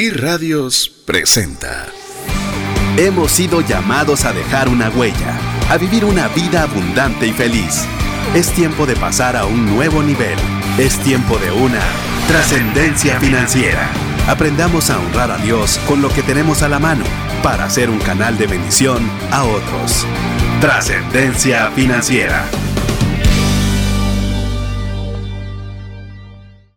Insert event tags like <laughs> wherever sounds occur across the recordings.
iRadios presenta. Hemos sido llamados a dejar una huella, a vivir una vida abundante y feliz. Es tiempo de pasar a un nuevo nivel. Es tiempo de una trascendencia financiera. Aprendamos a honrar a Dios con lo que tenemos a la mano para ser un canal de bendición a otros. Trascendencia financiera.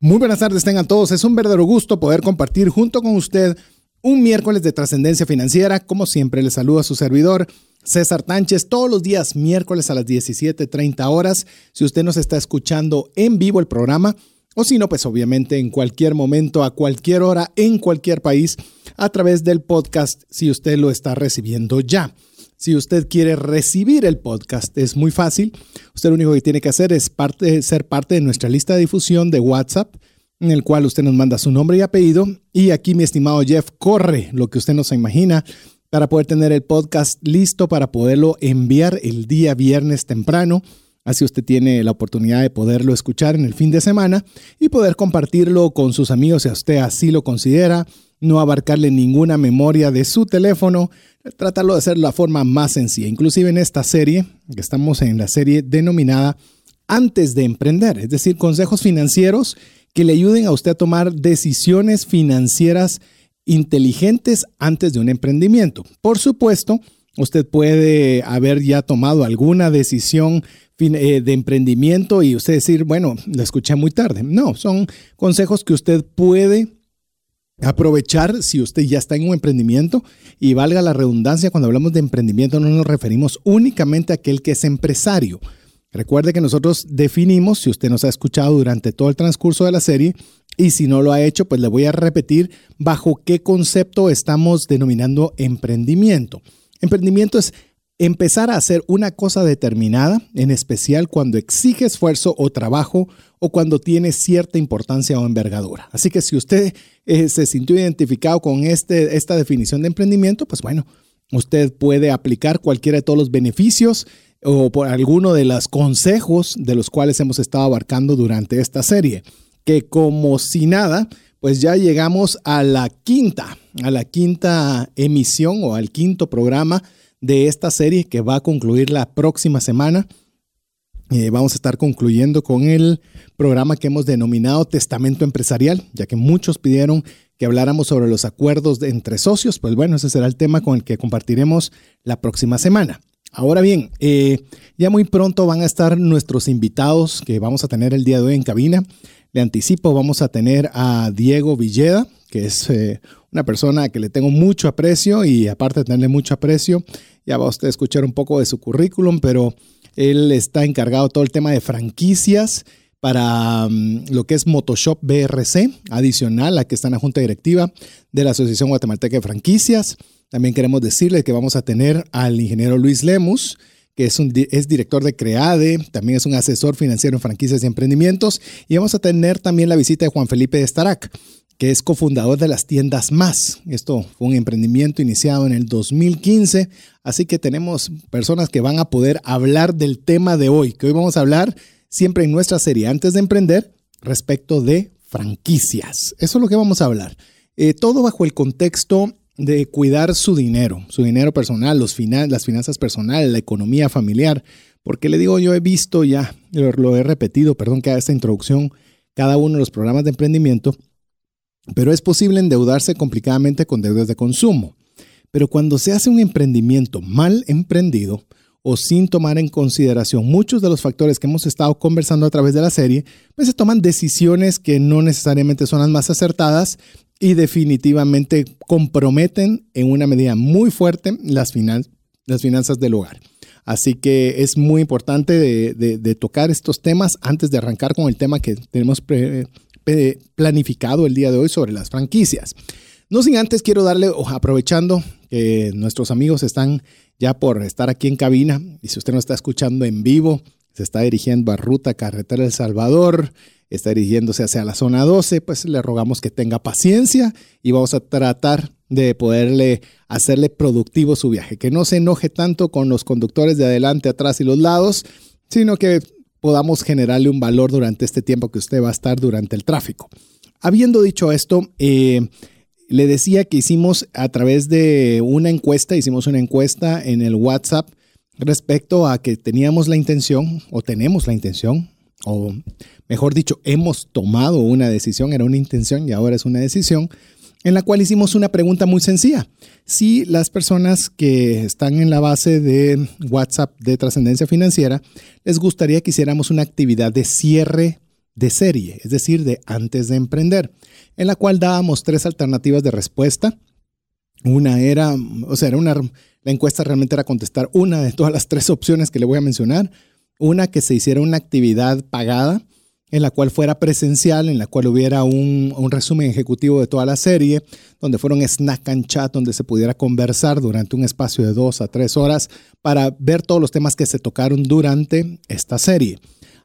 Muy buenas tardes tengan todos. Es un verdadero gusto poder compartir junto con usted un miércoles de trascendencia financiera. Como siempre, le saluda su servidor. César Tánchez, todos los días miércoles a las 17.30 horas. Si usted nos está escuchando en vivo el programa, o si no, pues obviamente en cualquier momento, a cualquier hora, en cualquier país, a través del podcast, si usted lo está recibiendo ya. Si usted quiere recibir el podcast, es muy fácil. Usted lo único que tiene que hacer es ser parte de nuestra lista de difusión de WhatsApp, en el cual usted nos manda su nombre y apellido. Y aquí mi estimado Jeff corre lo que usted no se imagina para poder tener el podcast listo para poderlo enviar el día viernes temprano. Así usted tiene la oportunidad de poderlo escuchar en el fin de semana y poder compartirlo con sus amigos si usted así lo considera no abarcarle ninguna memoria de su teléfono, tratarlo de hacer la forma más sencilla. Inclusive en esta serie, que estamos en la serie denominada Antes de Emprender, es decir, consejos financieros que le ayuden a usted a tomar decisiones financieras inteligentes antes de un emprendimiento. Por supuesto, usted puede haber ya tomado alguna decisión eh, de emprendimiento y usted decir, bueno, lo escuché muy tarde. No, son consejos que usted puede aprovechar si usted ya está en un emprendimiento y valga la redundancia, cuando hablamos de emprendimiento no nos referimos únicamente a aquel que es empresario. Recuerde que nosotros definimos, si usted nos ha escuchado durante todo el transcurso de la serie, y si no lo ha hecho, pues le voy a repetir bajo qué concepto estamos denominando emprendimiento. Emprendimiento es empezar a hacer una cosa determinada, en especial cuando exige esfuerzo o trabajo o cuando tiene cierta importancia o envergadura. Así que si usted eh, se sintió identificado con este, esta definición de emprendimiento, pues bueno, usted puede aplicar cualquiera de todos los beneficios o por alguno de los consejos de los cuales hemos estado abarcando durante esta serie, que como si nada, pues ya llegamos a la quinta, a la quinta emisión o al quinto programa de esta serie que va a concluir la próxima semana. Eh, vamos a estar concluyendo con el programa que hemos denominado Testamento Empresarial, ya que muchos pidieron que habláramos sobre los acuerdos entre socios. Pues bueno, ese será el tema con el que compartiremos la próxima semana. Ahora bien, eh, ya muy pronto van a estar nuestros invitados que vamos a tener el día de hoy en cabina. Le anticipo, vamos a tener a Diego Villeda, que es eh, una persona que le tengo mucho aprecio y aparte de tenerle mucho aprecio, ya va usted a escuchar un poco de su currículum, pero él está encargado de todo el tema de franquicias para mm, lo que es Motoshop BRC, adicional a que está en la junta directiva de la Asociación Guatemalteca de Franquicias. También queremos decirle que vamos a tener al ingeniero Luis Lemus, que es, un, es director de CREADE, también es un asesor financiero en franquicias y emprendimientos. Y vamos a tener también la visita de Juan Felipe de Starac, que es cofundador de las tiendas Más. Esto fue un emprendimiento iniciado en el 2015, así que tenemos personas que van a poder hablar del tema de hoy, que hoy vamos a hablar siempre en nuestra serie antes de emprender respecto de franquicias. Eso es lo que vamos a hablar. Eh, todo bajo el contexto de cuidar su dinero, su dinero personal, los las finanzas personales, la economía familiar. Porque le digo, yo he visto ya, lo, lo he repetido, perdón que haga esta introducción, cada uno de los programas de emprendimiento, pero es posible endeudarse complicadamente con deudas de consumo. Pero cuando se hace un emprendimiento mal emprendido o sin tomar en consideración muchos de los factores que hemos estado conversando a través de la serie, pues se toman decisiones que no necesariamente son las más acertadas y definitivamente comprometen en una medida muy fuerte las, finanzas del hogar. Así que es muy importante de, tocar estos temas antes de arrancar con el tema que tenemos planificado el día de hoy sobre las franquicias. No sin antes quiero darle, aprovechando que nuestros amigos están ya por estar aquí en cabina, y si usted no está escuchando en vivo, se está dirigiendo a Ruta Carretera El Salvador, está dirigiéndose hacia la zona 12, pues le rogamos que tenga paciencia y vamos a tratar de poderle hacerle productivo su viaje, que no se enoje tanto con los conductores de adelante, atrás y los lados, sino que podamos generarle un valor durante este tiempo que usted va a estar durante el tráfico. Habiendo dicho esto, eh, le decía que hicimos a través de una encuesta, hicimos una encuesta en el WhatsApp respecto a que teníamos la intención, o tenemos la intención, o mejor dicho, hemos tomado una decisión, era una intención y ahora es una decisión, en la cual hicimos una pregunta muy sencilla. Si las personas que están en la base de WhatsApp de trascendencia financiera, les gustaría que hiciéramos una actividad de cierre de serie, es decir, de antes de emprender, en la cual dábamos tres alternativas de respuesta. Una era, o sea, era una, la encuesta realmente era contestar una de todas las tres opciones que le voy a mencionar. Una que se hiciera una actividad pagada, en la cual fuera presencial, en la cual hubiera un, resumen ejecutivo de toda la serie, donde fuera un snack and chat, donde se pudiera conversar durante un espacio de dos a tres horas para ver todos los temas que se tocaron durante esta serie.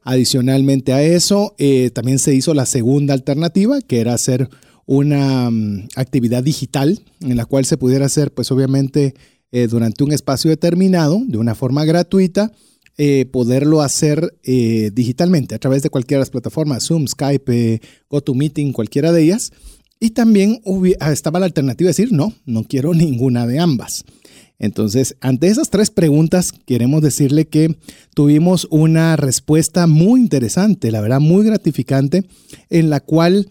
Adicionalmente a eso, eh, también se hizo la segunda alternativa, que era hacer una mm, actividad digital en la cual se pudiera hacer, pues obviamente, eh, durante un espacio determinado, de una forma gratuita, eh, poderlo hacer eh, digitalmente a través de cualquiera de las plataformas, Zoom, Skype, eh, GoToMeeting, cualquiera de ellas. Y también ah, estaba la alternativa de decir, no, no quiero ninguna de ambas. Entonces, ante esas tres preguntas, queremos decirle que tuvimos una respuesta muy interesante, la verdad, muy gratificante, en la cual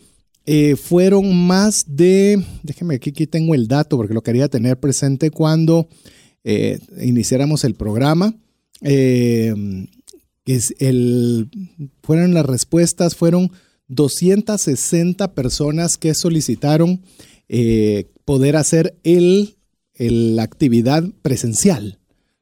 fueron más de, déjeme aquí, aquí tengo el dato porque lo quería tener presente cuando iniciáramos el programa. Eh, es el, fueron las respuestas, fueron 260 personas que solicitaron eh, poder hacer el, la actividad presencial,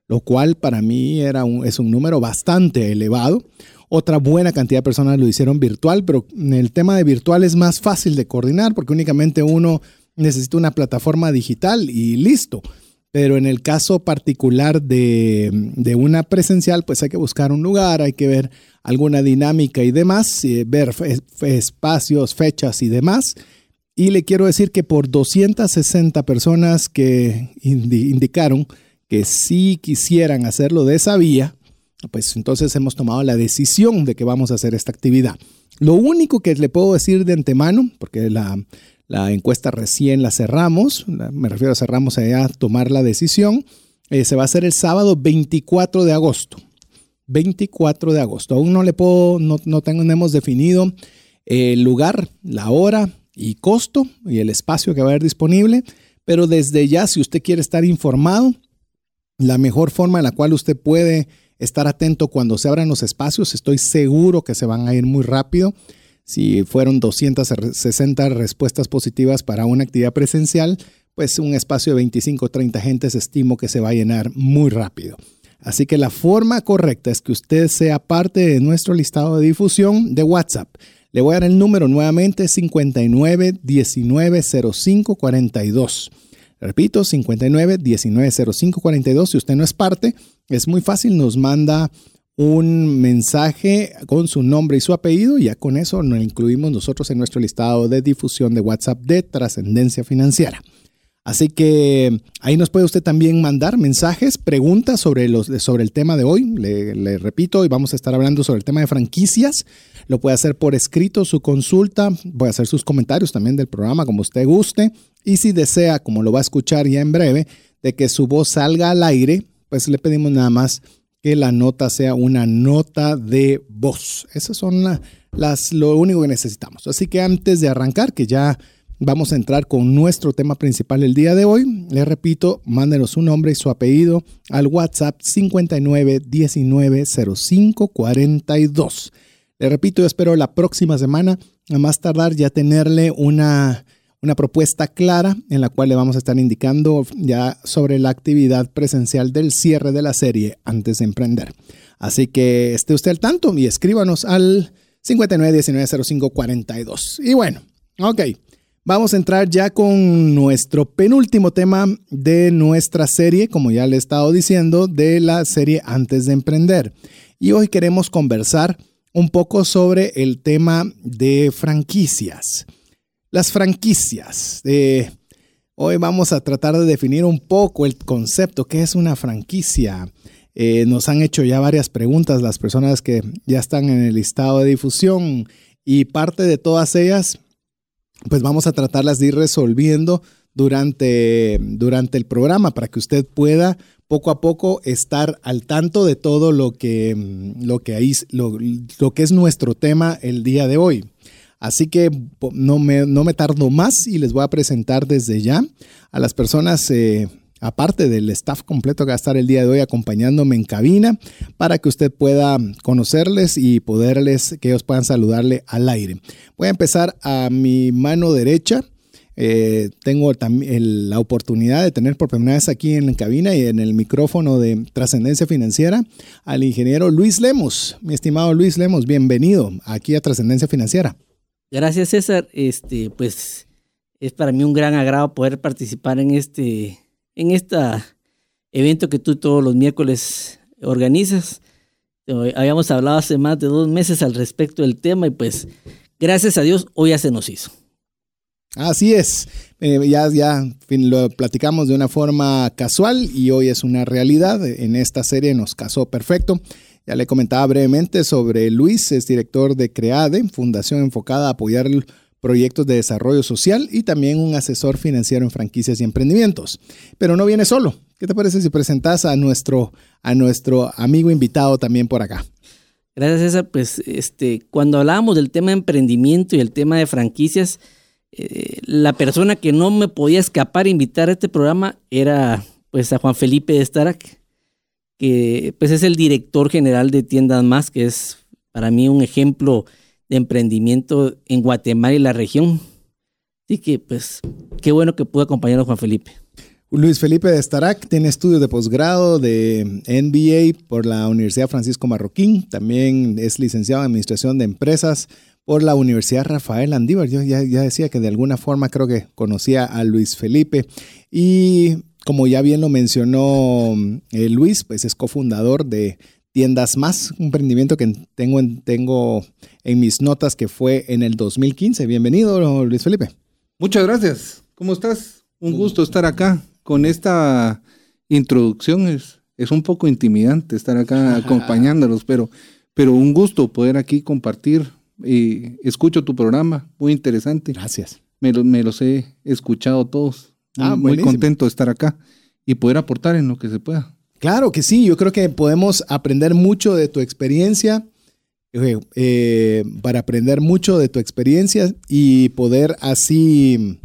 lo cual para mí era un, es un número bastante elevado. Otra buena cantidad de personas lo hicieron virtual, pero el tema de virtual es más fácil de coordinar porque únicamente uno necesita una plataforma digital y listo. Pero en el caso particular de, una presencial, pues hay que buscar un lugar, hay que ver alguna dinámica y demás, ver espacios, fechas y demás. Y le quiero decir que por 260 personas que indicaron que sí quisieran hacerlo de esa vía, pues entonces hemos tomado la decisión de que vamos a hacer esta actividad. Lo único que le puedo decir de antemano, porque la, la encuesta recién la cerramos, me refiero a cerramos a tomar la decisión. Eh, se va a hacer el sábado 24 de agosto. 24 de agosto. Aún no le puedo, no, no tenemos definido el lugar, la hora y costo y el espacio que va a haber disponible, pero desde ya, si usted quiere estar informado, la mejor forma en la cual usted puede estar atento cuando se abran los espacios, estoy seguro que se van a ir muy rápido si fueron 260 respuestas positivas para una actividad presencial, pues un espacio de 25 o 30 gentes estimo que se va a llenar muy rápido. Así que la forma correcta es que usted sea parte de nuestro listado de difusión de WhatsApp. Le voy a dar el número nuevamente 59 19 05 42. Repito, 59 19 05 42. Si usted no es parte, es muy fácil, nos manda un mensaje con su nombre y su apellido. Ya con eso nos incluimos nosotros en nuestro listado de difusión de WhatsApp de trascendencia financiera. Así que ahí nos puede usted también mandar mensajes, preguntas sobre, los, sobre el tema de hoy. Le, repito, y vamos a estar hablando sobre el tema de franquicias. Lo puede hacer por escrito, su consulta. A hacer sus comentarios también del programa, como usted guste. Y si desea, como lo va a escuchar ya en breve, de que su voz salga al aire, pues le pedimos nada más que la nota sea una nota de voz. Esas son las, lo único que necesitamos. Así que antes de arrancar, que ya vamos a entrar con nuestro tema principal el día de hoy, le repito, mándenos su nombre y su apellido al WhatsApp 59 19 05 42. Le repito, yo espero la próxima semana, a más tardar, ya tenerle una una propuesta clara en la cual le vamos a estar indicando ya sobre la actividad presencial del cierre de la serie antes de emprender. Así que esté usted al tanto y escríbanos al 59190542. Y bueno, ok, vamos a entrar ya con nuestro penúltimo tema de nuestra serie, como ya le he estado diciendo, de la serie antes de emprender. Y hoy queremos conversar un poco sobre el tema de franquicias. Las franquicias. hoy vamos a tratar de definir un poco el concepto, qué es una franquicia. Eh, nos han hecho ya varias preguntas las personas que ya están en el listado de difusión y parte de todas ellas pues vamos a tratarlas de ir resolviendo durante, durante el programa para que usted pueda poco a poco estar al tanto de todo lo que, lo que, ahí, lo, que es nuestro tema el día de hoy. Así que no me, no me tardo más y les voy a presentar desde ya a las personas, eh, aparte del staff completo que va a estar el día de hoy acompañándome en cabina, para que usted pueda conocerles y poderles, que ellos puedan saludarle al aire. Voy a empezar a mi mano derecha eh, tengo también la oportunidad de tener por primera vez aquí en la cabina y en el micrófono de Trascendencia Financiera al ingeniero Luis Lemos. Mi estimado Luis Lemos, bienvenido aquí a Trascendencia Financiera. Gracias César. Este, pues es para mí un gran agrado poder participar en este, en esta evento que tú todos los miércoles organizas. Habíamos hablado hace más de dos meses al respecto del tema y pues gracias a Dios hoy ya se nos hizo. Así es, eh, ya, ya lo platicamos de una forma casual y hoy es una realidad. En esta serie nos casó perfecto. Ya le comentaba brevemente sobre Luis, es director de CREADE, fundación enfocada a apoyar proyectos de desarrollo social y también un asesor financiero en franquicias y emprendimientos. Pero no viene solo. ¿Qué te parece si presentas a nuestro, a nuestro amigo invitado también por acá? Gracias, César. Pues este, cuando hablábamos del tema de emprendimiento y el tema de franquicias, eh, la persona que no me podía escapar invitar a este programa era pues a Juan Felipe Starac, que pues es el director general de Tiendas Más, que es para mí un ejemplo de emprendimiento en Guatemala y la región. Así que pues qué bueno que pude acompañar a Juan Felipe. Luis Felipe de Starac tiene estudios de posgrado de NBA por la Universidad Francisco Marroquín. También es licenciado en Administración de Empresas por la Universidad Rafael Andívar. Yo ya, decía que de alguna forma creo que conocía a Luis Felipe. Y como ya bien lo mencionó eh, Luis, pues es cofundador de Tiendas Más, un emprendimiento que tengo en, tengo en mis notas que fue en el 2015. Bienvenido, Luis Felipe. Muchas gracias. ¿Cómo estás? Un gusto estar acá con esta introducción. Es, es un poco intimidante estar acá <laughs> acompañándolos, pero, pero un gusto poder aquí compartir escucho tu programa, muy interesante. Gracias. Me, me los he escuchado todos. Ah, muy, contento de estar acá y poder aportar en lo que se pueda. Claro que sí, yo creo que podemos aprender mucho de tu experiencia, eh, eh, para aprender mucho de tu experiencia y poder así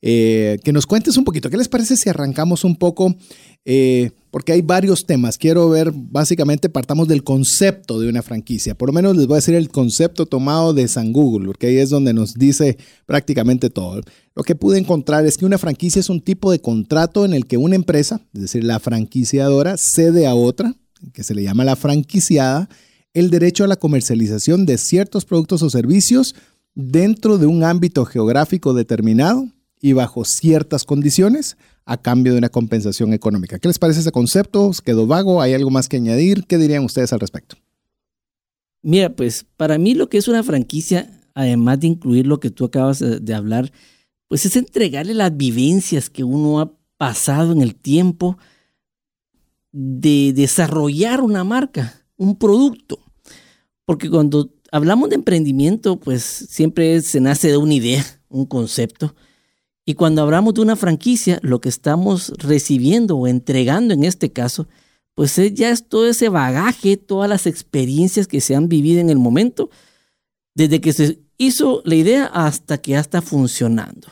eh, que nos cuentes un poquito. ¿Qué les parece si arrancamos un poco eh, porque hay varios temas. Quiero ver, básicamente, partamos del concepto de una franquicia. Por lo menos les voy a decir el concepto tomado de San Google, porque ahí es donde nos dice prácticamente todo. Lo que pude encontrar es que una franquicia es un tipo de contrato en el que una empresa, es decir, la franquiciadora, cede a otra, que se le llama la franquiciada, el derecho a la comercialización de ciertos productos o servicios dentro de un ámbito geográfico determinado y bajo ciertas condiciones a cambio de una compensación económica. ¿Qué les parece ese concepto? ¿Quedó vago? ¿Hay algo más que añadir? ¿Qué dirían ustedes al respecto? Mira, pues para mí lo que es una franquicia, además de incluir lo que tú acabas de hablar, pues es entregarle las vivencias que uno ha pasado en el tiempo de desarrollar una marca, un producto. Porque cuando hablamos de emprendimiento, pues siempre se nace de una idea, un concepto y cuando hablamos de una franquicia, lo que estamos recibiendo o entregando en este caso, pues ya es todo ese bagaje, todas las experiencias que se han vivido en el momento, desde que se hizo la idea hasta que ya está funcionando.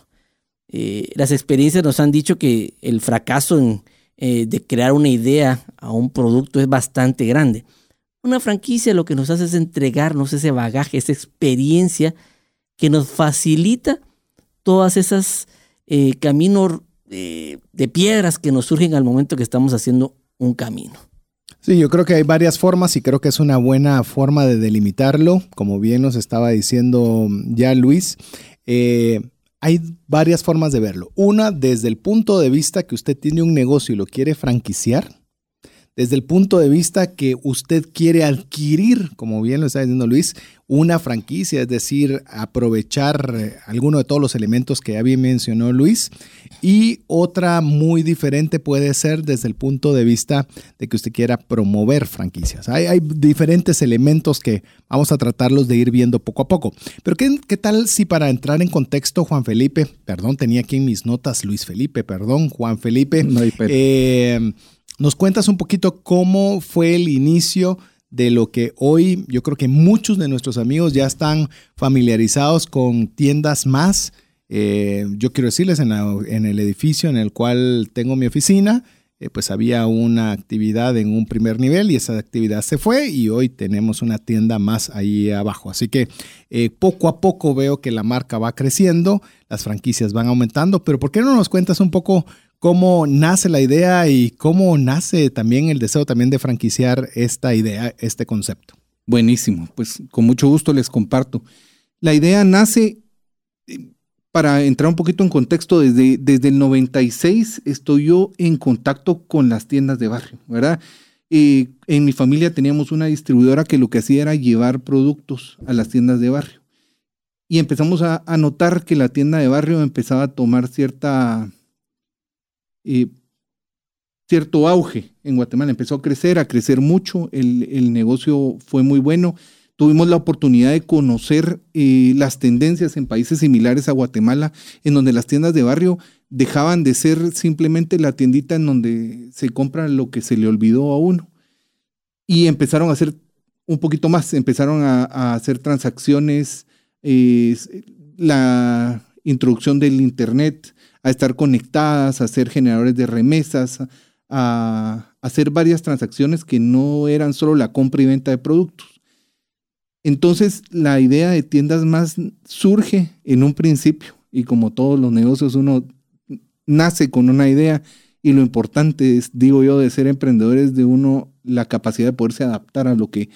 Eh, las experiencias nos han dicho que el fracaso eh, de crear una idea a un producto es bastante grande. Una franquicia lo que nos hace es entregarnos ese bagaje, esa experiencia que nos facilita todas esas eh, caminos eh, de piedras que nos surgen al momento que estamos haciendo un camino. Sí, yo creo que hay varias formas y creo que es una buena forma de delimitarlo, como bien nos estaba diciendo ya Luis. Eh, hay varias formas de verlo. Una, desde el punto de vista que usted tiene un negocio y lo quiere franquiciar, desde el punto de vista que usted quiere adquirir, como bien lo está diciendo Luis, una franquicia, es decir, aprovechar eh, alguno de todos los elementos que ya bien mencionó Luis. Y otra muy diferente puede ser desde el punto de vista de que usted quiera promover franquicias. Hay, hay diferentes elementos que vamos a tratarlos de ir viendo poco a poco. Pero ¿qué, ¿qué, tal si para entrar en contexto, Juan Felipe, perdón, tenía aquí en mis notas Luis Felipe, perdón, Juan Felipe, No hay eh, nos cuentas un poquito cómo fue el inicio de lo que hoy yo creo que muchos de nuestros amigos ya están familiarizados con tiendas más. Eh, yo quiero decirles, en, el edificio en el cual tengo mi oficina, eh, pues había una actividad en un primer nivel y esa actividad se fue y hoy tenemos una tienda más ahí abajo. Así que eh, poco a poco veo que la marca va creciendo, las franquicias van aumentando, pero ¿por qué no nos cuentas un poco cómo nace la idea y cómo nace también el deseo también de franquiciar esta idea, este concepto? Buenísimo, pues con mucho gusto les comparto. La idea nace, eh, para entrar un poquito en contexto, desde, desde el 96 estoy yo en contacto con las tiendas de barrio, ¿verdad? Eh, en mi familia teníamos una distribuidora que lo que hacía era llevar productos a las tiendas de barrio. Y empezamos a, a notar que la tienda de barrio empezaba a tomar cierta, cierto auge en Guatemala. Empezó a crecer, a crecer mucho. El, el negocio fue muy bueno. Tuvimos la oportunidad de conocer eh, las tendencias en países similares a Guatemala, en donde las tiendas de barrio dejaban de ser simplemente la tiendita en donde se compra lo que se le olvidó a uno. Y empezaron a hacer un poquito más, empezaron a, a hacer transacciones, eh, la introducción del Internet, a estar conectadas, a ser generadores de remesas, a hacer varias transacciones que no eran solo la compra y venta de productos. Entonces, la idea de tiendas más surge en un principio y como todos los negocios uno nace con una idea y lo importante es, digo yo, de ser emprendedores de uno la capacidad de poderse adaptar a lo que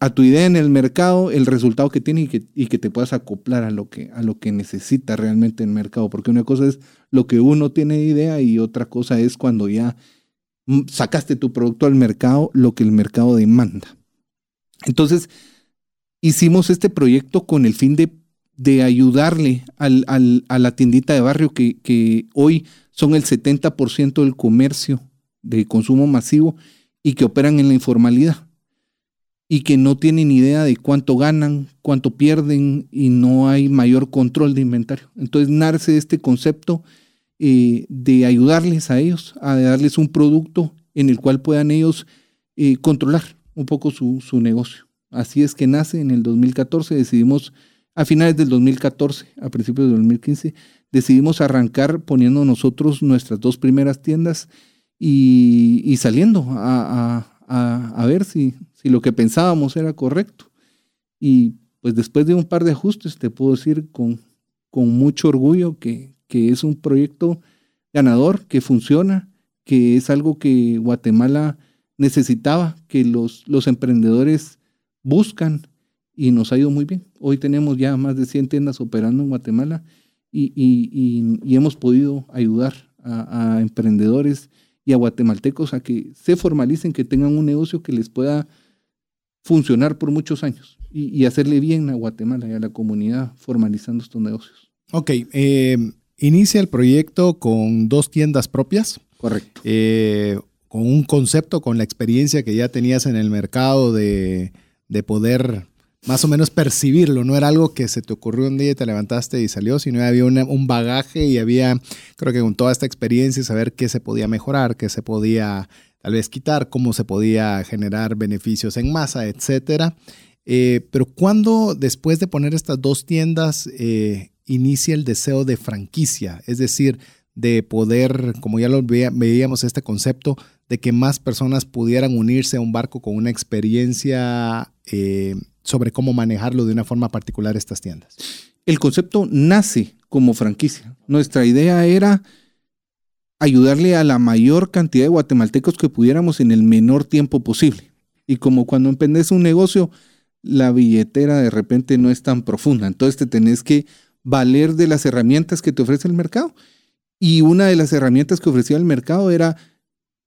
a tu idea en el mercado, el resultado que tiene y que, y que te puedas acoplar a lo que a lo que necesita realmente el mercado, porque una cosa es lo que uno tiene de idea y otra cosa es cuando ya mm, sacaste tu producto al mercado, lo que el mercado demanda. Entonces, hicimos este proyecto con el fin de, de ayudarle al, al, a la tiendita de barrio que, que hoy son el 70% del comercio de consumo masivo y que operan en la informalidad y que no tienen idea de cuánto ganan, cuánto pierden y no hay mayor control de inventario. Entonces nace este concepto eh, de ayudarles a ellos, a darles un producto en el cual puedan ellos eh, controlar un poco su, su negocio. Así es que nace en el 2014, decidimos, a finales del 2014, a principios del 2015, decidimos arrancar poniendo nosotros nuestras dos primeras tiendas y, y saliendo a, a, a, a ver si, si lo que pensábamos era correcto. Y pues después de un par de ajustes, te puedo decir con, con mucho orgullo que, que es un proyecto ganador, que funciona, que es algo que Guatemala necesitaba, que los, los emprendedores buscan y nos ha ido muy bien. Hoy tenemos ya más de 100 tiendas operando en Guatemala y, y, y, hemos podido ayudar a, emprendedores y a guatemaltecos a que se formalicen, que tengan un negocio que les pueda funcionar por muchos años y, y hacerle bien a Guatemala y a la comunidad formalizando estos negocios. Ok, eh, inicia el proyecto con dos tiendas propias. Correcto. Eh, con un concepto, con la experiencia que ya tenías en el mercado de, de poder más o menos percibirlo. No era algo que se te ocurrió un día y te levantaste y salió, sino había una, un bagaje y había, creo que con toda esta experiencia, saber qué se podía mejorar, qué se podía tal vez quitar, cómo se podía generar beneficios en masa, etcétera. Eh, pero cuando después de poner estas dos tiendas eh, inicia el deseo de franquicia, es decir, de poder, como ya lo veíamos este concepto, de que más personas pudieran unirse a un barco con una experiencia eh, sobre cómo manejarlo de una forma particular estas tiendas. El concepto nace como franquicia. Nuestra idea era ayudarle a la mayor cantidad de guatemaltecos que pudiéramos en el menor tiempo posible. Y como cuando emprendes un negocio, la billetera de repente no es tan profunda. Entonces te tenés que valer de las herramientas que te ofrece el mercado. Y una de las herramientas que ofrecía el mercado era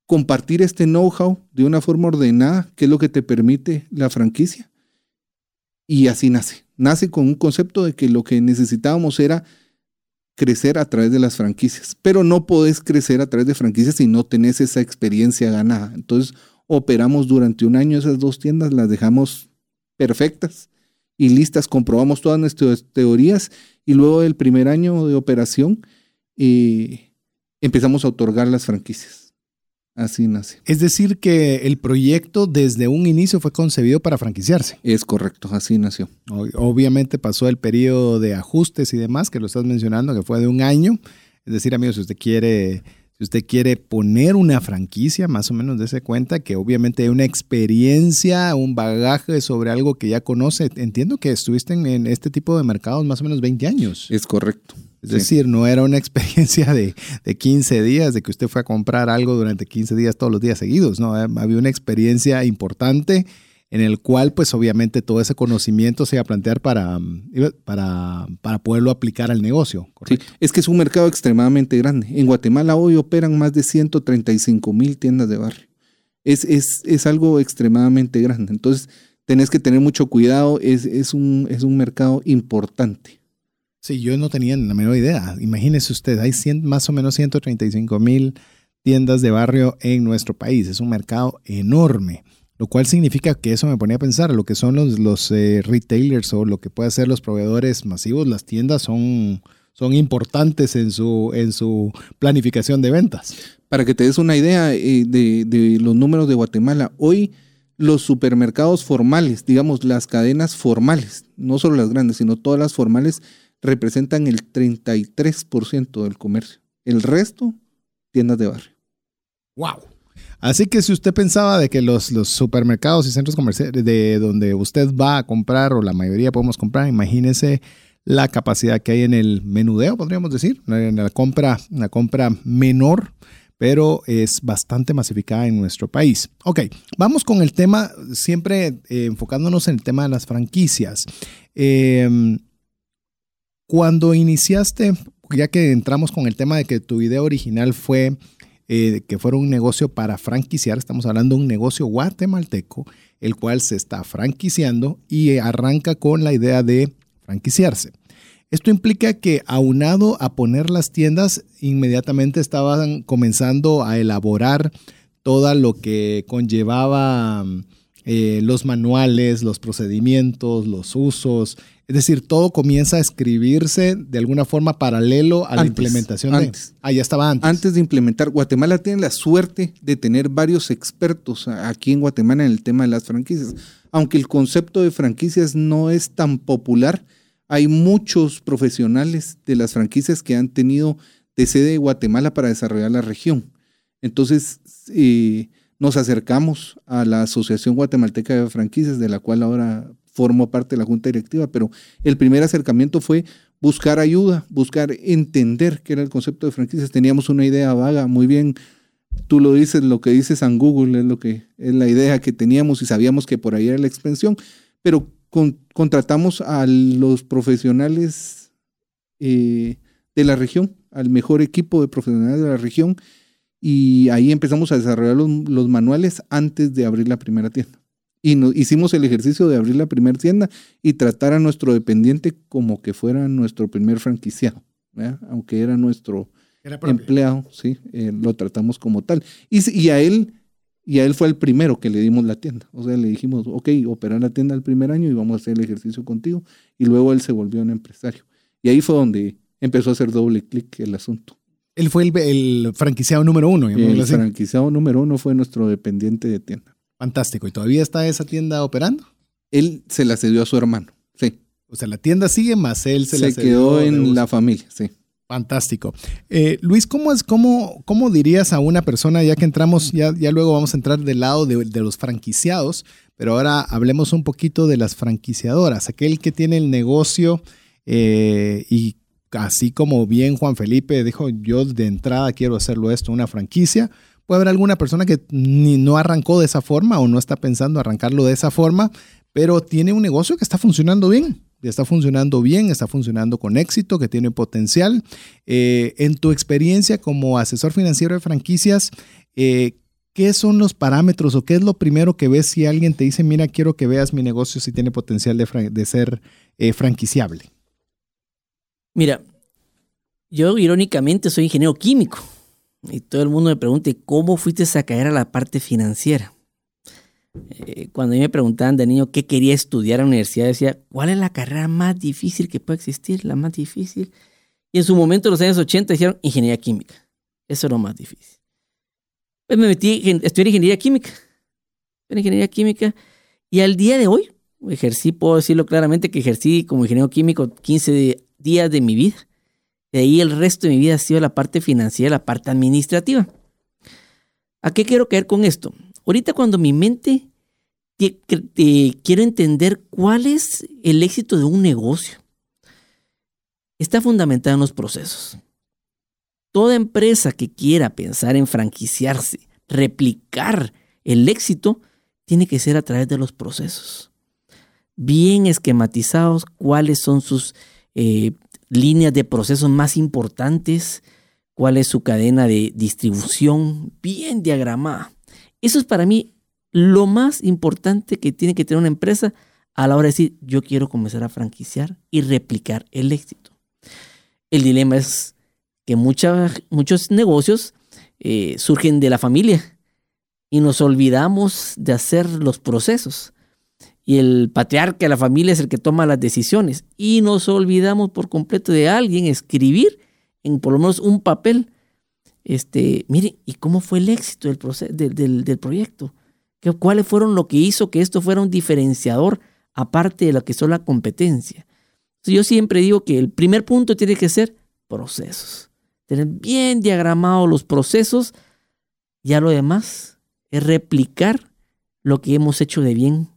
compartir este know-how de una forma ordenada, que es lo que te permite la franquicia. Y así nace. Nace con un concepto de que lo que necesitábamos era crecer a través de las franquicias, pero no podés crecer a través de franquicias si no tenés esa experiencia ganada. Entonces, operamos durante un año esas dos tiendas, las dejamos perfectas y listas, comprobamos todas nuestras teorías y luego del primer año de operación eh, empezamos a otorgar las franquicias. Así nace. Es decir, que el proyecto desde un inicio fue concebido para franquiciarse. Es correcto, así nació. Obviamente pasó el periodo de ajustes y demás, que lo estás mencionando, que fue de un año. Es decir, amigos, si usted quiere, si usted quiere poner una franquicia, más o menos dése cuenta que obviamente hay una experiencia, un bagaje sobre algo que ya conoce. Entiendo que estuviste en este tipo de mercados más o menos 20 años. Es correcto. Es decir, no era una experiencia de, de, 15 días, de que usted fue a comprar algo durante 15 días todos los días seguidos, ¿no? Había una experiencia importante en el cual, pues obviamente todo ese conocimiento se iba a plantear para, para, para poderlo aplicar al negocio. Sí, es que es un mercado extremadamente grande. En Guatemala hoy operan más de 135 mil tiendas de barrio. Es, es, es, algo extremadamente grande. Entonces, tenés que tener mucho cuidado. Es, es, un, es un mercado importante. Sí, yo no tenía la menor idea. Imagínese usted, hay más o menos 135 mil tiendas de barrio en nuestro país. Es un mercado enorme, lo cual significa que eso me ponía a pensar, lo que son los, los eh, retailers o lo que pueden ser los proveedores masivos, las tiendas son, son importantes en su, en su planificación de ventas. Para que te des una idea eh, de, de los números de Guatemala, hoy los supermercados formales, digamos las cadenas formales, no solo las grandes, sino todas las formales, representan el 33% del comercio. El resto, tiendas de barrio. ¡Wow! Así que si usted pensaba de que los, los, supermercados y centros comerciales de donde usted va a comprar o la mayoría podemos comprar, imagínese la capacidad que hay en el menudeo, podríamos decir, en la compra, la compra menor, pero es bastante masificada en nuestro país. Ok, vamos con el tema, siempre eh, enfocándonos en el tema de las franquicias. Eh, cuando iniciaste, ya que entramos con el tema de que tu idea original fue eh, que fuera un negocio para franquiciar, estamos hablando de un negocio guatemalteco, el cual se está franquiciando y arranca con la idea de franquiciarse. Esto implica que aunado a poner las tiendas, inmediatamente estaban comenzando a elaborar todo lo que conllevaba eh, los manuales, los procedimientos, los usos, es decir, todo comienza a escribirse de alguna forma paralelo a la implementación antes, de... Ah, ya estaba antes. Antes de implementar, Guatemala tiene la suerte de tener varios expertos aquí en Guatemala en el tema de las franquicias. Aunque el concepto de franquicias no es tan popular, hay muchos profesionales de las franquicias que han tenido de sede de Guatemala para desarrollar la región. Entonces, eh, nos acercamos a la Asociación Guatemalteca de Franquicias, de la cual ahora formó parte de la junta directiva, pero el primer acercamiento fue buscar ayuda, buscar entender qué era el concepto de franquicias. Teníamos una idea vaga, muy bien, tú lo dices, lo que dices en Google es lo que es la idea que teníamos y sabíamos que por ahí era la extensión, pero contratamos a los profesionales eh, de la región, al mejor equipo de profesionales de la región, y ahí empezamos a desarrollar los manuales antes de abrir la primera tienda. Y hicimos el ejercicio de abrir la primera tienda y tratar a nuestro dependiente como que fuera nuestro primer franquiciado, aunque era nuestro empleado, sí, eh, lo tratamos como tal. Y, a él y a él fue el primero que le dimos la tienda. O sea, le dijimos, ok, operar la tienda el primer año y vamos a hacer el ejercicio contigo. Y luego él se volvió un empresario. Y ahí fue donde empezó a hacer doble clic el asunto. Él fue el, franquiciado número uno. El franquiciado número uno fue nuestro dependiente de tienda. Fantástico. ¿Y todavía está esa tienda operando? Él se la cedió a su hermano, sí. O sea, la tienda sigue, más él se, se la quedó en la familia, sí. Fantástico. Eh, Luis, ¿cómo, es, cómo, ¿cómo dirías a una persona, ya que entramos, ya, ya luego vamos a entrar del lado de, los franquiciados, pero ahora hablemos un poquito de las franquiciadoras, aquel que tiene el negocio eh, y así como bien Juan Felipe dijo, yo de entrada quiero hacerlo esto, una franquicia, Puede haber alguna persona que no arrancó de esa forma o no está pensando arrancarlo de esa forma, pero tiene un negocio que está funcionando bien. Está funcionando bien, está funcionando con éxito, que tiene potencial. Eh, en tu experiencia como asesor financiero de franquicias, eh, ¿qué son los parámetros o qué es lo primero que ves si alguien te dice, mira, quiero que veas mi negocio si tiene potencial de, ser eh, franquiciable? Mira, yo irónicamente soy ingeniero químico y todo el mundo me pregunta, ¿cómo fuiste a caer a la parte financiera? Eh, cuando a mí me preguntaban de niño qué quería estudiar en la universidad, decía, ¿cuál es la carrera más difícil que puede existir? La más difícil. Y en su momento, en los años 80, dijeron ingeniería química. Eso es lo más difícil. Pues me metí a estudiar ingeniería química. En ingeniería química. Y al día de hoy, ejercí, puedo decirlo claramente, que ejercí como ingeniero químico 15 días de mi vida. De ahí el resto de mi vida ha sido la parte financiera, la parte administrativa. ¿A qué quiero caer con esto? Ahorita cuando mi mente quiero entender cuál es el éxito de un negocio, está fundamentada en los procesos. Toda empresa que quiera pensar en franquiciarse, replicar el éxito, tiene que ser a través de los procesos. Bien esquematizados, cuáles son sus eh, líneas de procesos más importantes, cuál es su cadena de distribución, bien diagramada. Eso es para mí lo más importante que tiene que tener una empresa a la hora de decir, yo quiero comenzar a franquiciar y replicar el éxito. El dilema es que muchos negocios eh, surgen de la familia y nos olvidamos de hacer los procesos. Y el patriarca de la familia es el que toma las decisiones. Y nos olvidamos por completo de alguien escribir en por lo menos un papel. Este, mire, ¿y cómo fue el éxito del, del, proyecto? ¿Qué, ¿Cuáles fueron lo que hizo que esto fuera un diferenciador aparte de lo que son la competencia? yo siempre digo que el primer punto tiene que ser procesos tener bien diagramados los procesos. Ya lo demás es replicar lo que hemos hecho de bien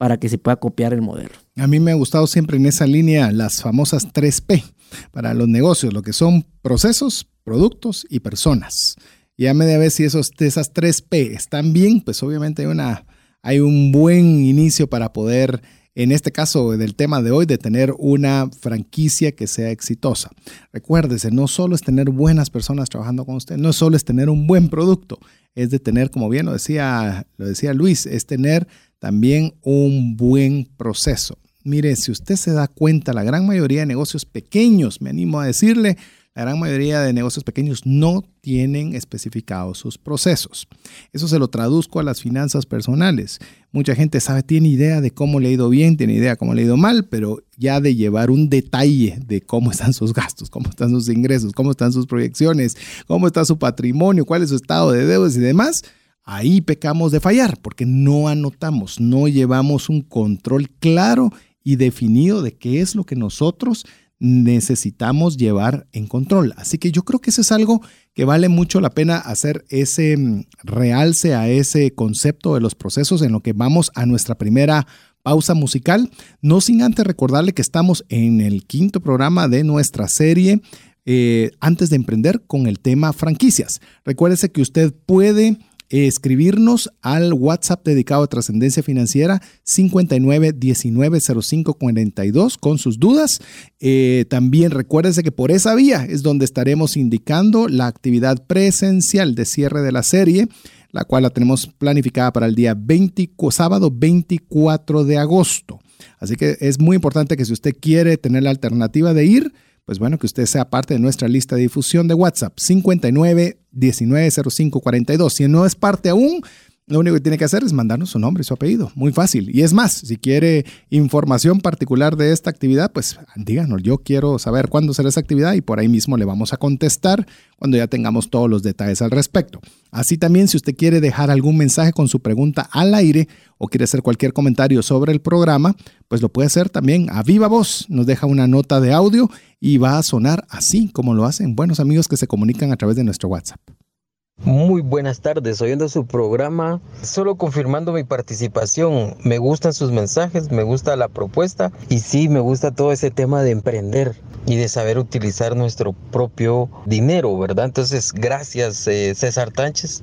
para que se pueda copiar el modelo. A mí me ha gustado siempre en esa línea las famosas 3P para los negocios, lo que son procesos, productos y personas. Ya me debe si esos, esas 3P están bien, pues obviamente hay, una, hay un buen inicio para poder en este caso del tema de hoy, de tener una franquicia que sea exitosa. Recuérdese, no solo es tener buenas personas trabajando con usted, no solo es tener un buen producto, es de tener, como bien lo decía, lo decía Luis, es tener también un buen proceso. Mire, si usted se da cuenta, la gran mayoría de negocios pequeños, me animo a decirle, la gran mayoría de negocios pequeños no tienen especificados sus procesos. Eso se lo traduzco a las finanzas personales. Mucha gente sabe, tiene idea de cómo le ha ido bien, tiene idea de cómo le ha ido mal, pero ya de llevar un detalle de cómo están sus gastos, cómo están sus ingresos, cómo están sus proyecciones, cómo está su patrimonio, cuál es su estado de deudas y demás, ahí pecamos de fallar porque no anotamos, no llevamos un control claro y definido de qué es lo que nosotros necesitamos llevar en control. Así que yo creo que eso es algo que vale mucho la pena hacer ese mm, realce a ese concepto de los procesos en lo que vamos a nuestra primera pausa musical. No sin antes recordarle que estamos en el quinto programa de nuestra serie eh, antes de emprender con el tema franquicias. Recuérdese que usted puede escribirnos al WhatsApp dedicado a trascendencia financiera 59190542 con sus dudas. Eh, también recuérdese que por esa vía es donde estaremos indicando la actividad presencial de cierre de la serie, la cual la tenemos planificada para el día 20, sábado 24 de agosto. Así que es muy importante que si usted quiere tener la alternativa de ir, pues bueno, que usted sea parte de nuestra lista de difusión de WhatsApp 59 1905 42. Si no es parte aún, lo único que tiene que hacer es mandarnos su nombre y su apellido. Muy fácil. Y es más, si quiere información particular de esta actividad, pues díganos, yo quiero saber cuándo será esa actividad y por ahí mismo le vamos a contestar cuando ya tengamos todos los detalles al respecto. Así también, si usted quiere dejar algún mensaje con su pregunta al aire o quiere hacer cualquier comentario sobre el programa, pues lo puede hacer también a viva voz. Nos deja una nota de audio y va a sonar así como lo hacen buenos amigos que se comunican a través de nuestro WhatsApp. Muy buenas tardes, oyendo su programa, solo confirmando mi participación. Me gustan sus mensajes, me gusta la propuesta y sí, me gusta todo ese tema de emprender y de saber utilizar nuestro propio dinero, ¿verdad? Entonces, gracias eh, César Tánchez,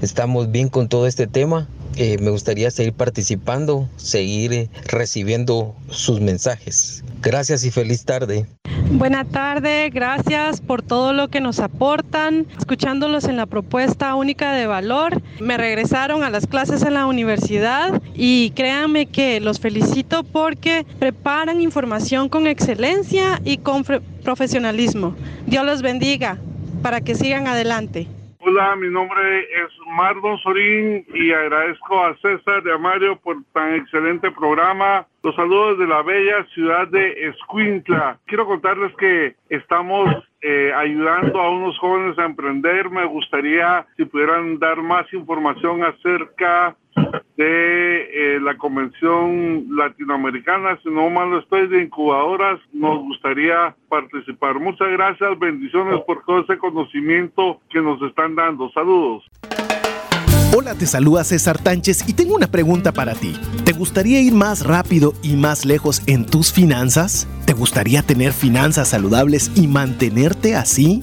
estamos bien con todo este tema eh, me gustaría seguir participando, seguir eh, recibiendo sus mensajes. Gracias y feliz tarde. Buena tarde, gracias por todo lo que nos aportan. Escuchándolos en la propuesta única de valor, me regresaron a las clases en la universidad y créanme que los felicito porque preparan información con excelencia y con profesionalismo. Dios los bendiga para que sigan adelante. Hola, mi nombre es Marlon Sorín y agradezco a César de Amario por tan excelente programa. Los saludos de la bella ciudad de Escuintla. Quiero contarles que estamos eh, ayudando a unos jóvenes a emprender. Me gustaría si pudieran dar más información acerca de eh, la Convención Latinoamericana, si no mal estoy, de incubadoras, nos gustaría participar. Muchas gracias, bendiciones por todo ese conocimiento que nos están dando. Saludos. Hola, te saluda César Tánchez y tengo una pregunta para ti. ¿Te gustaría ir más rápido y más lejos en tus finanzas? ¿Te gustaría tener finanzas saludables y mantenerte así?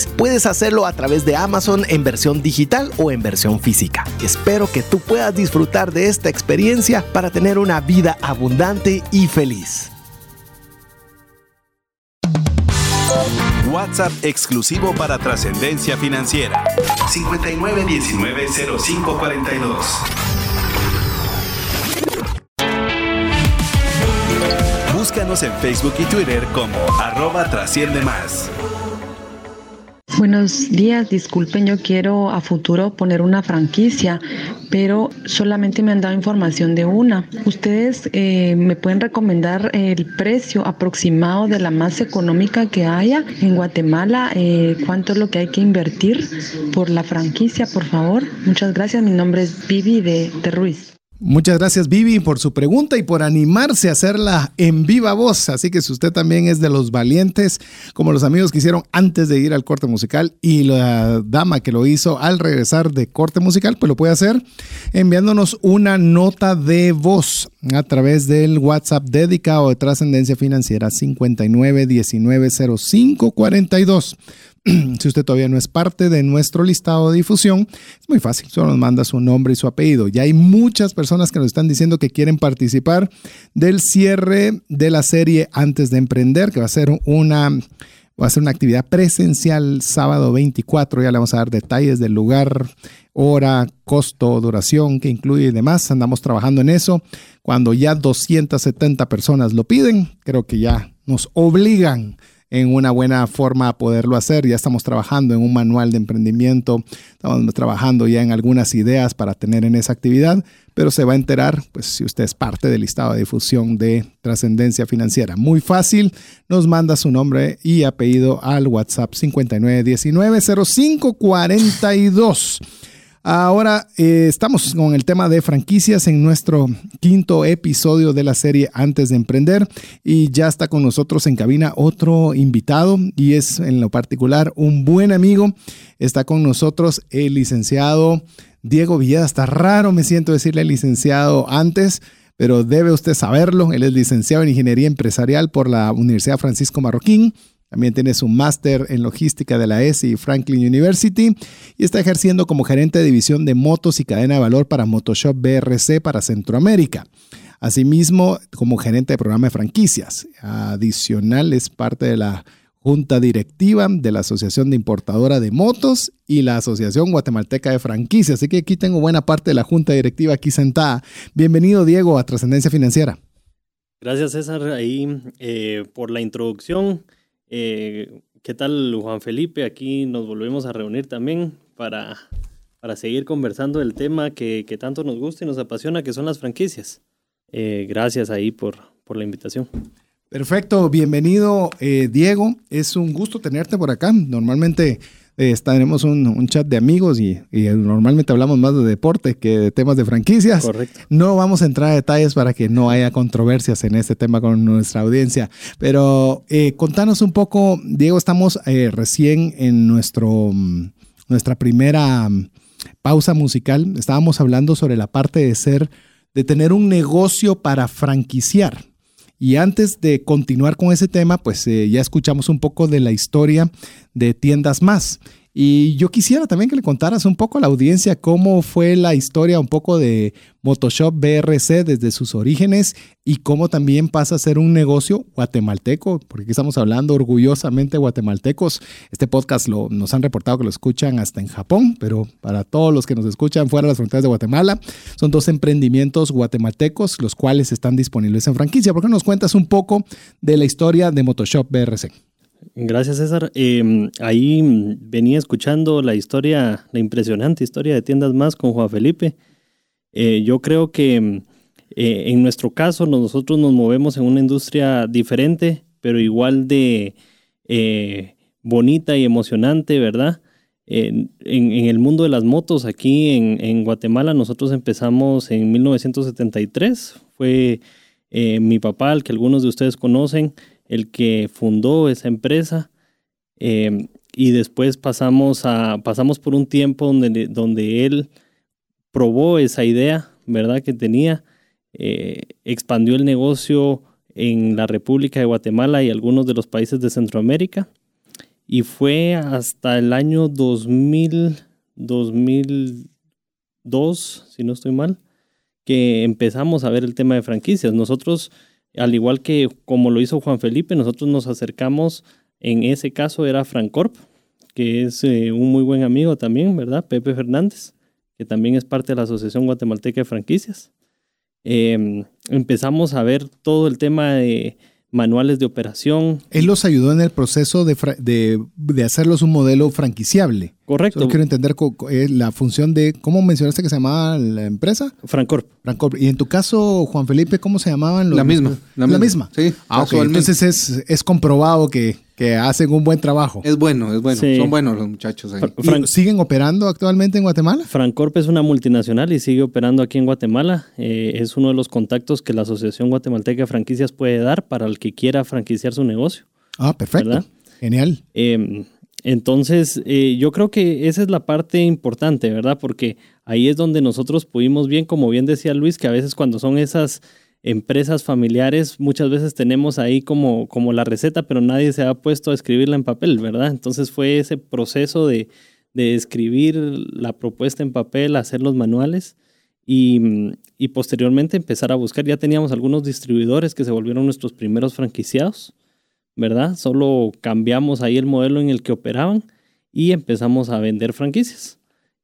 puedes hacerlo a través de Amazon en versión digital o en versión física. Espero que tú puedas disfrutar de esta experiencia para tener una vida abundante y feliz. WhatsApp exclusivo para trascendencia financiera. 59190542. Búscanos en Facebook y Twitter como arroba trasciende más. Buenos días, disculpen, yo quiero a futuro poner una franquicia, pero solamente me han dado información de una. ¿Ustedes eh, me pueden recomendar el precio aproximado de la más económica que haya en Guatemala? Eh, ¿Cuánto es lo que hay que invertir por la franquicia, por favor? Muchas gracias, mi nombre es Vivi de, de Ruiz. Muchas gracias Vivi por su pregunta y por animarse a hacerla en viva voz. Así que si usted también es de los valientes, como los amigos que hicieron antes de ir al corte musical y la dama que lo hizo al regresar de corte musical, pues lo puede hacer enviándonos una nota de voz a través del WhatsApp dedicado de trascendencia financiera 59190542. <clears throat> si usted todavía no es parte de nuestro listado de difusión, es muy fácil, solo nos manda su nombre y su apellido. Ya hay muchas personas que nos están diciendo que quieren participar del cierre de la serie Antes de Emprender, que va a ser una, va a ser una actividad presencial sábado 24. Ya le vamos a dar detalles del lugar, hora, costo, duración que incluye y demás. Andamos trabajando en eso. Cuando ya 270 personas lo piden, creo que ya nos obligan en una buena forma a poderlo hacer. Ya estamos trabajando en un manual de emprendimiento, estamos trabajando ya en algunas ideas para tener en esa actividad, pero se va a enterar pues si usted es parte del listado de difusión de trascendencia financiera. Muy fácil, nos manda su nombre y apellido al WhatsApp 59190542. Ahora eh, estamos con el tema de franquicias en nuestro quinto episodio de la serie Antes de Emprender y ya está con nosotros en cabina otro invitado y es en lo particular un buen amigo. Está con nosotros el licenciado Diego Villeda. Está raro, me siento decirle licenciado antes pero debe usted saberlo. Él es licenciado en Ingeniería Empresarial por la Universidad Francisco Marroquín. También tiene su máster en logística de la ESI Franklin University y está ejerciendo como gerente de división de motos y cadena de valor para Motoshop BRC para Centroamérica. Asimismo, como gerente de programa de franquicias. Adicional, es parte de la junta directiva de la Asociación de Importadora de Motos y la Asociación Guatemalteca de Franquicias. Así que aquí tengo buena parte de la junta directiva aquí sentada. Bienvenido, Diego, a Trascendencia Financiera. Gracias, César, ahí eh, por la introducción. Eh, ¿Qué tal, Juan Felipe? Aquí nos volvemos a reunir también para, para seguir conversando del tema que, tanto nos gusta y nos apasiona, que son las franquicias. Eh, gracias ahí por, por la invitación. Perfecto, bienvenido eh, Diego. Es un gusto tenerte por acá. Normalmente eh, tenemos un, chat de amigos y, normalmente hablamos más de deporte que de temas de franquicias. Correcto. No vamos a entrar a detalles para que no haya controversias en este tema con nuestra audiencia, pero eh, contanos un poco, Diego, estamos eh, recién en nuestro, mm, nuestra primera mm, pausa musical. Estábamos hablando sobre la parte de ser, de tener un negocio para franquiciar. Y antes de continuar con ese tema, pues eh, ya escuchamos un poco de la historia de Tiendas Más. Y yo quisiera también que le contaras un poco a la audiencia cómo fue la historia un poco de Motoshop BRC desde sus orígenes y cómo también pasa a ser un negocio guatemalteco, porque aquí estamos hablando orgullosamente guatemaltecos. Este podcast lo, nos han reportado que lo escuchan hasta en Japón, pero para todos los que nos escuchan fuera de las fronteras de Guatemala, son dos emprendimientos guatemaltecos los cuales están disponibles en franquicia. ¿Por qué nos cuentas un poco de la historia de Motoshop BRC? Gracias, César. Em, ahí venía escuchando la historia, la impresionante historia de Tiendas Más con Juan Felipe. Eh, yo creo que em, eh, en nuestro caso nosotros nos movemos en una industria diferente, pero igual de eh, bonita y emocionante, ¿verdad? En, el mundo de las motos, aquí en, en, Guatemala, nosotros empezamos en 1973. Fue mi papá, el que algunos de ustedes conocen, el que fundó esa empresa. Em, y después pasamos, a, pasamos por un tiempo donde, donde él probó esa idea, ¿verdad? Que tenía, eh, expandió el negocio en la República de Guatemala y algunos de los países de Centroamérica. Y fue hasta el año 2000, 2002, si no estoy mal, que empezamos a ver el tema de franquicias. Nosotros al igual que como lo hizo Juan Felipe, nosotros nos acercamos, en ese caso era Francorp, que es eh, un muy buen amigo también, ¿verdad? Pepe Fernández, que también es parte de la Asociación Guatemalteca de Franquicias. Em, empezamos a ver todo el tema de manuales de operación. Él los ayudó en el proceso de, de, hacerlos un modelo franquiciable. Correcto. Solo quiero entender eh, la función de, ¿cómo mencionaste que se llamaba la empresa? Francorp. Francorp. Y en tu caso, Juan Felipe, ¿cómo se llamaban? Los, la misma. La, misma. Sí. Ah, Entonces es, es comprobado que, que hacen un buen trabajo. Es bueno, es bueno. Son buenos los muchachos ahí. ¿Siguen operando actualmente en Guatemala? Francorp es una multinacional y sigue operando aquí en Guatemala. Eh, es uno de los contactos que la Asociación Guatemalteca de Franquicias puede dar para el que quiera franquiciar su negocio. Ah, perfecto. Genial. Em, entonces, eh, yo creo que esa es la parte importante, ¿verdad? Porque ahí es donde nosotros pudimos bien, como bien decía Luis, que a veces cuando son esas empresas familiares, muchas veces tenemos ahí como, como la receta, pero nadie se ha puesto a escribirla en papel, ¿verdad? Entonces fue ese proceso de, escribir la propuesta en papel, hacer los manuales y, y, posteriormente empezar a buscar. Ya teníamos algunos distribuidores que se volvieron nuestros primeros franquiciados, ¿verdad? Solo cambiamos ahí el modelo en el que operaban y empezamos a vender franquicias.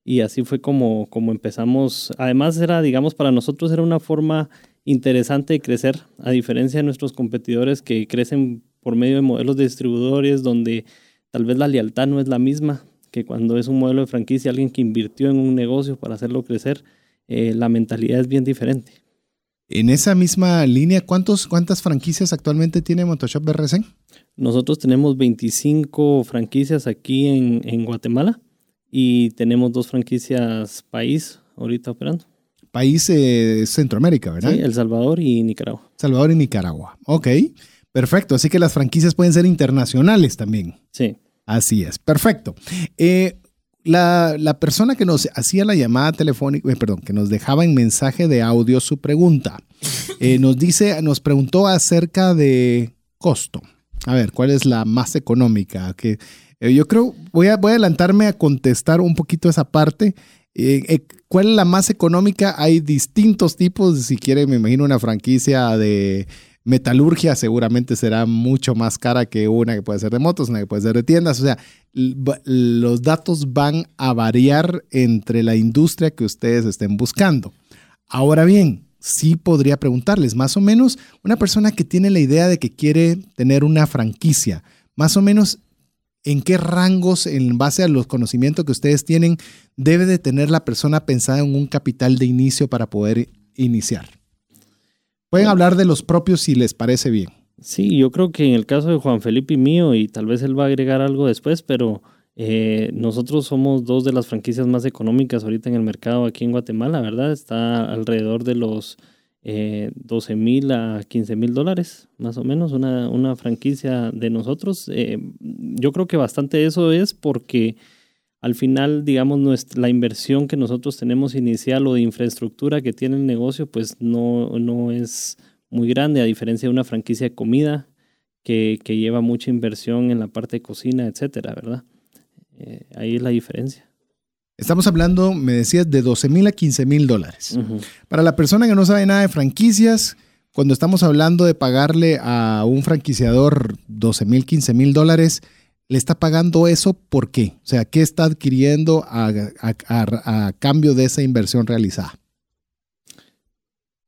Y así fue como, como empezamos. Además era, digamos, para nosotros era una forma interesante crecer, a diferencia de nuestros competidores que crecen por medio de modelos de distribuidores donde tal vez la lealtad no es la misma que cuando es un modelo de franquicia, alguien que invirtió en un negocio para hacerlo crecer, eh, la mentalidad es bien diferente. En esa misma línea, ¿cuántos, ¿cuántas franquicias actualmente tiene Motoshop BRC? Nosotros tenemos 25 franquicias aquí en, en Guatemala y tenemos dos franquicias país ahorita operando país eh, Centroamérica, ¿verdad? Sí, El Salvador y Nicaragua. Salvador y Nicaragua. Ok, perfecto. Así que las franquicias pueden ser internacionales también. Sí. Así es, perfecto. Eh, la, persona que nos hacía la llamada telefónica, eh, perdón, que nos dejaba en mensaje de audio su pregunta, nos dice, nos preguntó acerca de costo. A ver, ¿cuál es la más económica? Que yo creo, voy a, voy a adelantarme a contestar un poquito esa parte eh, eh, ¿Cuál es la más económica? Hay distintos tipos. Si quiere, me imagino una franquicia de metalurgia seguramente será mucho más cara que una que puede ser de motos, una que puede ser de tiendas. O sea, los datos van a variar entre la industria que ustedes estén buscando. Ahora bien, sí podría preguntarles, más o menos, una persona que tiene la idea de que quiere tener una franquicia, más o menos en qué rangos, en base a los conocimientos que ustedes tienen, debe de tener la persona pensada en un capital de inicio para poder iniciar. Pueden hablar de los propios si les parece bien. Sí, yo creo que en el caso de Juan Felipe y mío, y tal vez él va a agregar algo después, pero eh, nosotros somos dos de las franquicias más económicas ahorita en el mercado aquí en Guatemala, ¿verdad? Está alrededor de los eh, 12 mil a 15 mil dólares, más o menos, una, una franquicia de nosotros. Eh, yo creo que bastante eso es porque al final, digamos, la inversión que nosotros tenemos inicial o de infraestructura que tiene el negocio, pues no, no es muy grande, a diferencia de una franquicia de comida que, que lleva mucha inversión en la parte de cocina, etcétera, ¿verdad? Eh, ahí es la diferencia. Estamos hablando, me decías, de 12 mil a 15 mil dólares. Para la persona que no sabe nada de franquicias, cuando estamos hablando de pagarle a un franquiciador 12 mil, 15 mil dólares, ¿le está pagando eso por qué? O sea, ¿qué está adquiriendo a, a, a cambio de esa inversión realizada?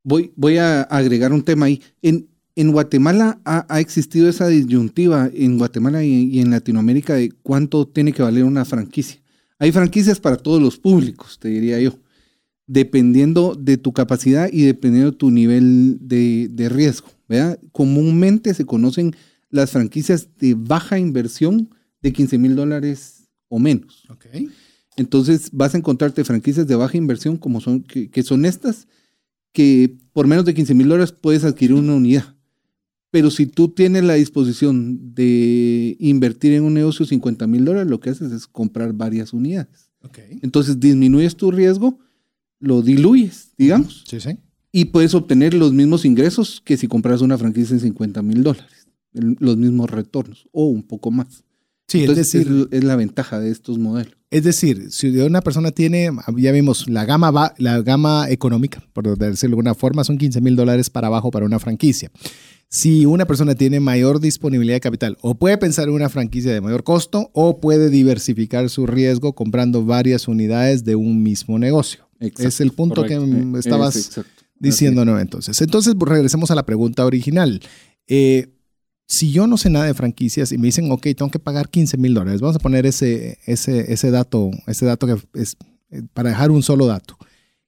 Voy, voy a agregar un tema ahí. En, en Guatemala ha, ha, existido esa disyuntiva, en Guatemala y, y, en Latinoamérica, de cuánto tiene que valer una franquicia. Hay franquicias para todos los públicos, te diría yo, dependiendo de tu capacidad y dependiendo de tu nivel de, de riesgo. ¿verdad? Comúnmente se conocen las franquicias de baja inversión de 15 mil dólares o menos. Okay. Entonces vas a encontrarte franquicias de baja inversión como son, que, que son estas, que por menos de 15 mil dólares puedes adquirir una unidad. Pero si tú tienes la disposición de invertir en un negocio 50 mil dólares, lo que haces es comprar varias unidades. Okay. Entonces disminuyes tu riesgo, lo diluyes, digamos. Sí, sí. Y puedes obtener los mismos ingresos que si compras una franquicia en 50 mil dólares. Los mismos retornos o un poco más. Sí, Entonces, es decir, es, es la ventaja de estos modelos. Es decir, si una persona tiene, ya vimos, la gama, va, la gama económica, por decirlo de alguna forma, son 15 mil dólares para abajo para una franquicia. Si una persona tiene mayor disponibilidad de capital, o puede pensar en una franquicia de mayor costo, o puede diversificar su riesgo comprando varias unidades de un mismo negocio. Exacto, es el punto correcto. que estabas diciendo, ¿no? Entonces, entonces pues, regresemos a la pregunta original. Eh, si yo no sé nada de franquicias y me dicen, ok, tengo que pagar 15 mil dólares, vamos a poner ese, ese, ese dato, ese dato que es eh, para dejar un solo dato.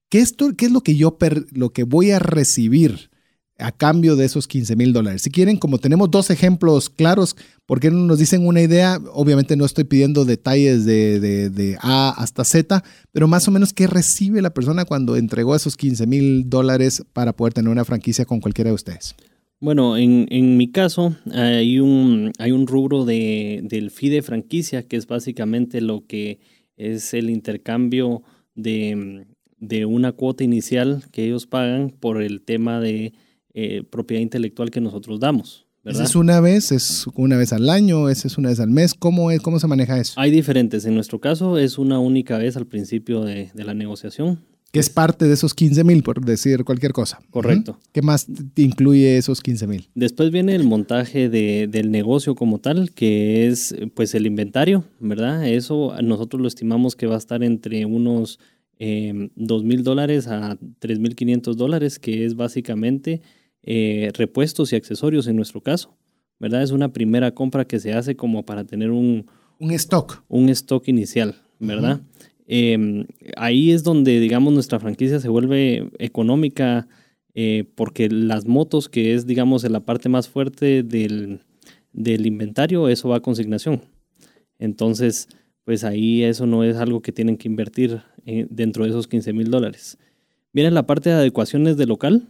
¿Qué, esto, qué es lo que yo per, lo que voy a recibir a cambio de esos 15 mil dólares? Si quieren, como tenemos dos ejemplos claros, ¿por qué no nos dicen una idea? Obviamente no estoy pidiendo detalles de, de, de A hasta Z, pero más o menos qué recibe la persona cuando entregó esos 15 mil dólares para poder tener una franquicia con cualquiera de ustedes. Bueno, en, en, mi caso hay un, hay un rubro de, del fee de franquicia, que es básicamente lo que es el intercambio de, de una cuota inicial que ellos pagan por el tema de eh, propiedad intelectual que nosotros damos. ¿verdad? ¿Es una vez? ¿Es una vez al año? ¿Es, es una vez al mes? ¿Cómo, es, ¿Cómo se maneja eso? Hay diferentes. En nuestro caso es una única vez al principio de, de la negociación que es parte de esos 15 mil, por decir cualquier cosa. Correcto. ¿Qué más incluye esos 15 mil? Después viene el montaje de, del negocio como tal, que es pues el inventario, ¿verdad? Eso nosotros lo estimamos que va a estar entre unos eh, 2 mil dólares a 3 mil 500 dólares, que es básicamente eh, repuestos y accesorios en nuestro caso, ¿verdad? Es una primera compra que se hace como para tener un... Un stock. Un stock inicial, ¿verdad? Uh -huh. Eh, ahí es donde, digamos, nuestra franquicia se vuelve económica eh, porque las motos, que es, digamos, la parte más fuerte del, del, inventario, eso va a consignación. Entonces, pues ahí eso no es algo que tienen que invertir eh, dentro de esos 15 mil dólares. Viene la parte de adecuaciones de local,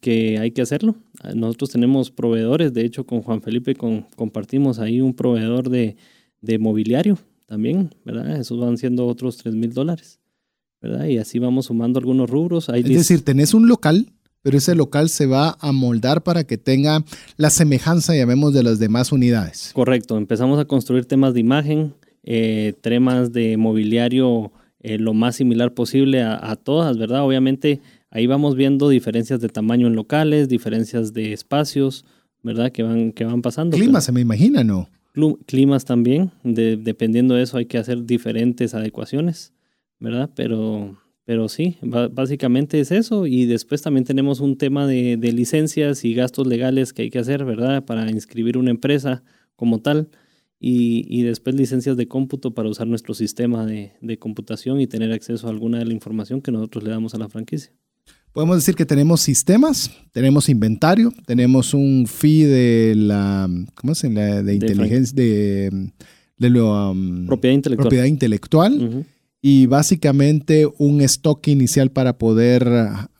que hay que hacerlo. Nosotros tenemos proveedores, de hecho con Juan Felipe con, compartimos ahí un proveedor de, de mobiliario también, ¿verdad? Esos van siendo otros 3 mil dólares, ¿verdad? Y así vamos sumando algunos rubros. Hay es decir, tenés un local, pero ese local se va a moldar para que tenga la semejanza, llamemos, de las demás unidades. Correcto, empezamos a construir temas de imagen, eh, temas de mobiliario eh, lo más similar posible a, a todas, ¿verdad? Obviamente ahí vamos viendo diferencias de tamaño en locales, diferencias de espacios, ¿verdad? Que van, que van pasando. Clima, pero... se me imagina, ¿no? climas también, de, dependiendo de eso hay que hacer diferentes adecuaciones, ¿verdad? Pero, pero sí, básicamente es eso y después también tenemos un tema de, de, licencias y gastos legales que hay que hacer, ¿verdad? Para inscribir una empresa como tal y, y después licencias de cómputo para usar nuestro sistema de, de computación y tener acceso a alguna de la información que nosotros le damos a la franquicia. Podemos decir que tenemos sistemas, tenemos inventario, tenemos un fee de la, ¿cómo se llama? De inteligencia, de, de lo, um, propiedad intelectual. Propiedad intelectual y básicamente un stock inicial para poder,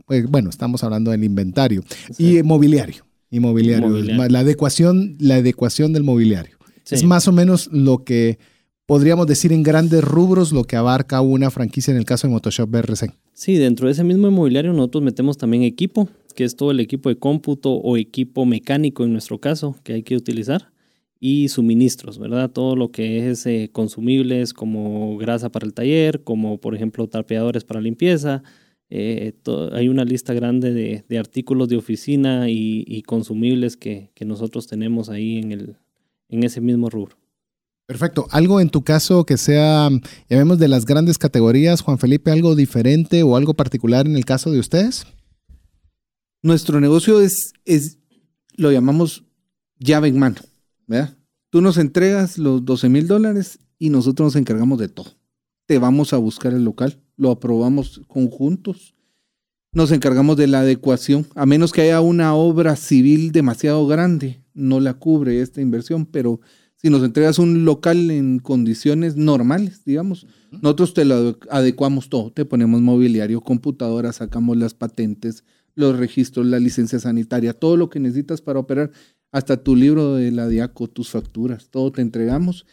pues, bueno, estamos hablando del inventario y mobiliario, inmobiliario, la adecuación, la adecuación del mobiliario. Es más o menos lo que podríamos decir en grandes rubros lo que abarca una franquicia en el caso de Motoshop BRC. Sí, dentro de ese mismo inmobiliario nosotros metemos también equipo, que es todo el equipo de cómputo o equipo mecánico en nuestro caso que hay que utilizar y suministros, ¿verdad? Todo lo que es eh, consumibles como grasa para el taller, como por ejemplo tapeadores para limpieza. Eh, hay una lista grande de, artículos de oficina y, consumibles que, que, nosotros tenemos ahí en, el, en ese mismo rubro. Perfecto. ¿Algo en tu caso que sea, llamemos de las grandes categorías, Juan Felipe, algo diferente o algo particular en el caso de ustedes? Nuestro negocio es, es lo llamamos llave en mano, ¿verdad? Tú nos entregas los 12 mil dólares y nosotros nos encargamos de todo. Te vamos a buscar el local, lo aprobamos conjuntos, nos encargamos de la adecuación, a menos que haya una obra civil demasiado grande, no la cubre esta inversión, pero si nos entregas un local en condiciones normales, digamos, nosotros te lo adecuamos todo, te ponemos mobiliario, computadora, sacamos las patentes, los registros, la licencia sanitaria, todo lo que necesitas para operar, hasta tu libro de la Diaco, tus facturas, todo te entregamos,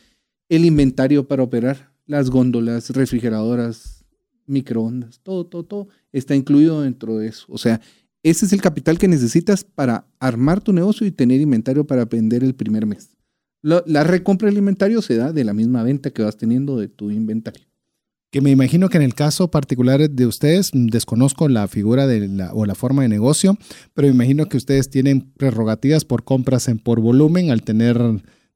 el inventario para operar, las góndolas, refrigeradoras, microondas, todo, todo, todo está incluido dentro de eso. O sea, ese es el capital que necesitas para armar tu negocio y tener inventario para vender el primer mes la recompra del inventario se da de la misma venta que vas teniendo de tu inventario. Que me imagino que en el caso particular de ustedes, mm, desconozco la figura de la, o la forma de negocio, pero me imagino que ustedes tienen prerrogativas por compras en por volumen al tener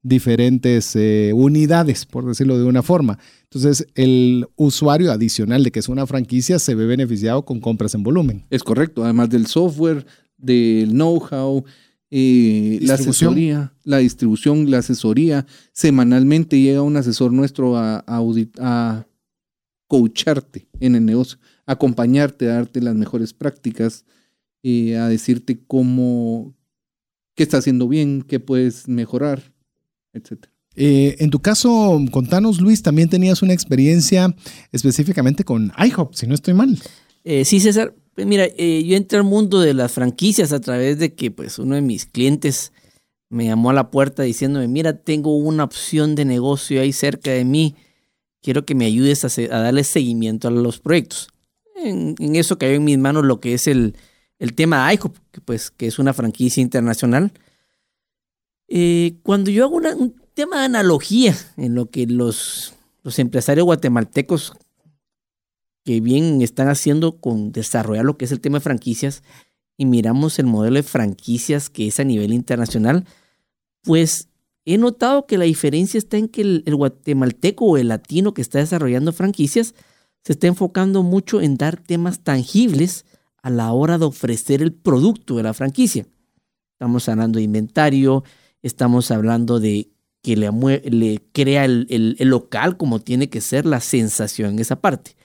diferentes eh, unidades, por decirlo de una forma. Entonces, el usuario adicional de que es una franquicia se ve beneficiado con compras en volumen. Es correcto, además del software, del know-how, eh, la asesoría, la distribución, la asesoría. Semanalmente llega un asesor nuestro a, a, a coacharte en el negocio, acompañarte, a darte las mejores prácticas, eh, a decirte cómo, qué está haciendo bien, qué puedes mejorar, etc. Eh, en tu caso, contanos, Luis, también tenías una experiencia específicamente con IHOP, si no estoy mal. sí, César. Pues mira, eh, yo entré al mundo de las franquicias a través de que pues uno de mis clientes me llamó a la puerta diciéndome, mira, tengo una opción de negocio ahí cerca de mí, quiero que me ayudes a, darle seguimiento a los proyectos. En, eso cayó en mis manos lo que es el, tema IHOP, que, pues, que es una franquicia internacional. Eh, cuando yo hago un tema de analogía en lo que los empresarios guatemaltecos que bien están haciendo con desarrollar lo que es el tema de franquicias y miramos el modelo de franquicias que es a nivel internacional, pues he notado que la diferencia está en que el, guatemalteco o el latino que está desarrollando franquicias se está enfocando mucho en dar temas tangibles a la hora de ofrecer el producto de la franquicia. Estamos hablando de inventario, estamos hablando de que le, crea el local como tiene que ser la sensación en esa parte.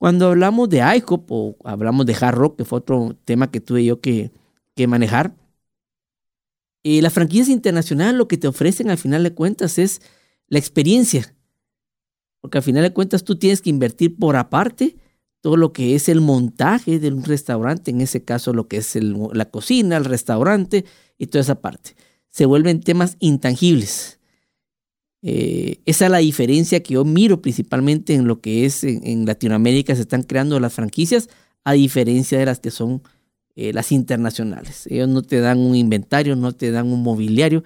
Cuando hablamos de IHOP o hablamos de hard rock, que fue otro tema que tuve yo que, manejar, eh, las franquicias internacionales lo que te ofrecen al final de cuentas es la experiencia. Porque al final de cuentas tú tienes que invertir por aparte todo lo que es el montaje de un restaurante, en ese caso lo que es la cocina, el restaurante y toda esa parte. Se vuelven temas intangibles. Eh, esa es la diferencia que yo miro principalmente en lo que es en, Latinoamérica se están creando las franquicias, a diferencia de las que son eh, las internacionales. Ellos no te dan un inventario, no te dan un mobiliario.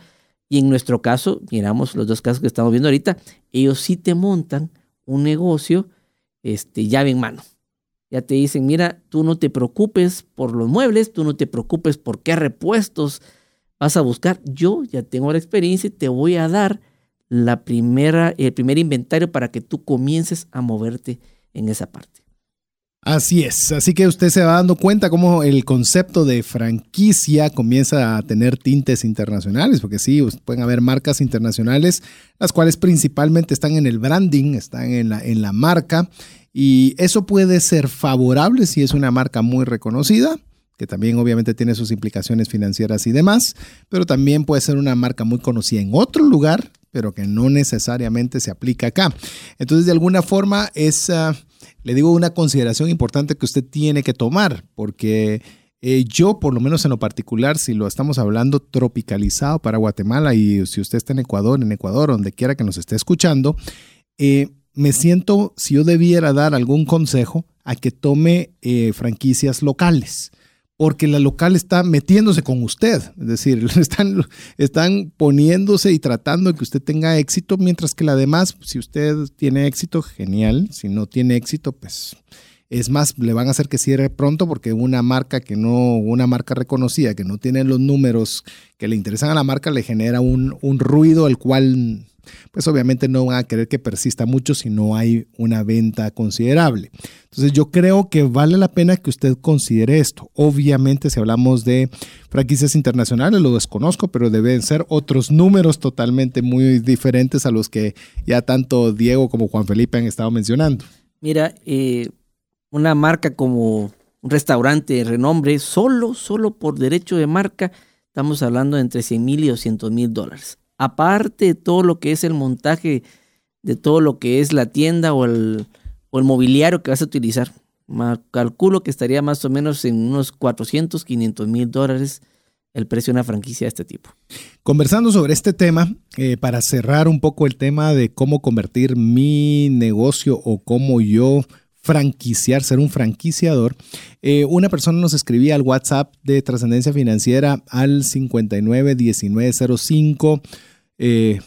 Y en nuestro caso, miramos los dos casos que estamos viendo ahorita, ellos sí te montan un negocio este, llave en mano. Ya te dicen, mira, tú no te preocupes por los muebles, tú no te preocupes por qué repuestos vas a buscar. Yo ya tengo la experiencia y te voy a dar la primera, el primer inventario para que tú comiences a moverte en esa parte. Así es, así que usted se va dando cuenta cómo el concepto de franquicia comienza a tener tintes internacionales, porque sí, pueden haber marcas internacionales, las cuales principalmente están en el branding, están en la, en la marca Y eso puede ser favorable si es una marca muy reconocida, que también obviamente tiene sus implicaciones financieras y demás, pero también puede ser una marca muy conocida en otro lugar, pero que no necesariamente se aplica acá. Entonces, de alguna forma, es, uh, le digo, una consideración importante que usted tiene que tomar, porque eh, yo, por lo menos en lo particular, si lo estamos hablando tropicalizado para Guatemala y si usted está en Ecuador, en Ecuador, donde quiera que nos esté escuchando, eh, me siento, si yo debiera dar algún consejo, a que tome eh, franquicias locales porque la local está metiéndose con usted, es decir, <laughs> están, están poniéndose y tratando de que usted tenga éxito, mientras que la demás, si usted tiene éxito, genial, si no tiene éxito, pues es más, le van a hacer que cierre pronto porque una marca que no, una marca reconocida, que no tiene los números que le interesan a la marca, le genera un, un ruido el cual pues obviamente no van a querer que persista mucho si no hay una venta considerable. Entonces yo creo que vale la pena que usted considere esto. Obviamente si hablamos de franquicias internacionales, lo desconozco, pero deben ser otros números totalmente muy diferentes a los que ya tanto Diego como Juan Felipe han estado mencionando. Mira, eh, una marca como un restaurante de renombre, solo, solo por derecho de marca, estamos hablando de entre 100 mil y 200 mil dólares aparte de todo lo que es el montaje de todo lo que es la tienda o el, o el mobiliario que vas a utilizar. calculo que estaría más o menos en unos 400, 500 mil dólares el precio de una franquicia de este tipo. Conversando sobre este tema, eh, para cerrar un poco el tema de cómo convertir mi negocio o cómo yo franquiciar, ser un franquiciador. Eh, una persona nos escribía al WhatsApp de Trascendencia Financiera al 591905. Eh,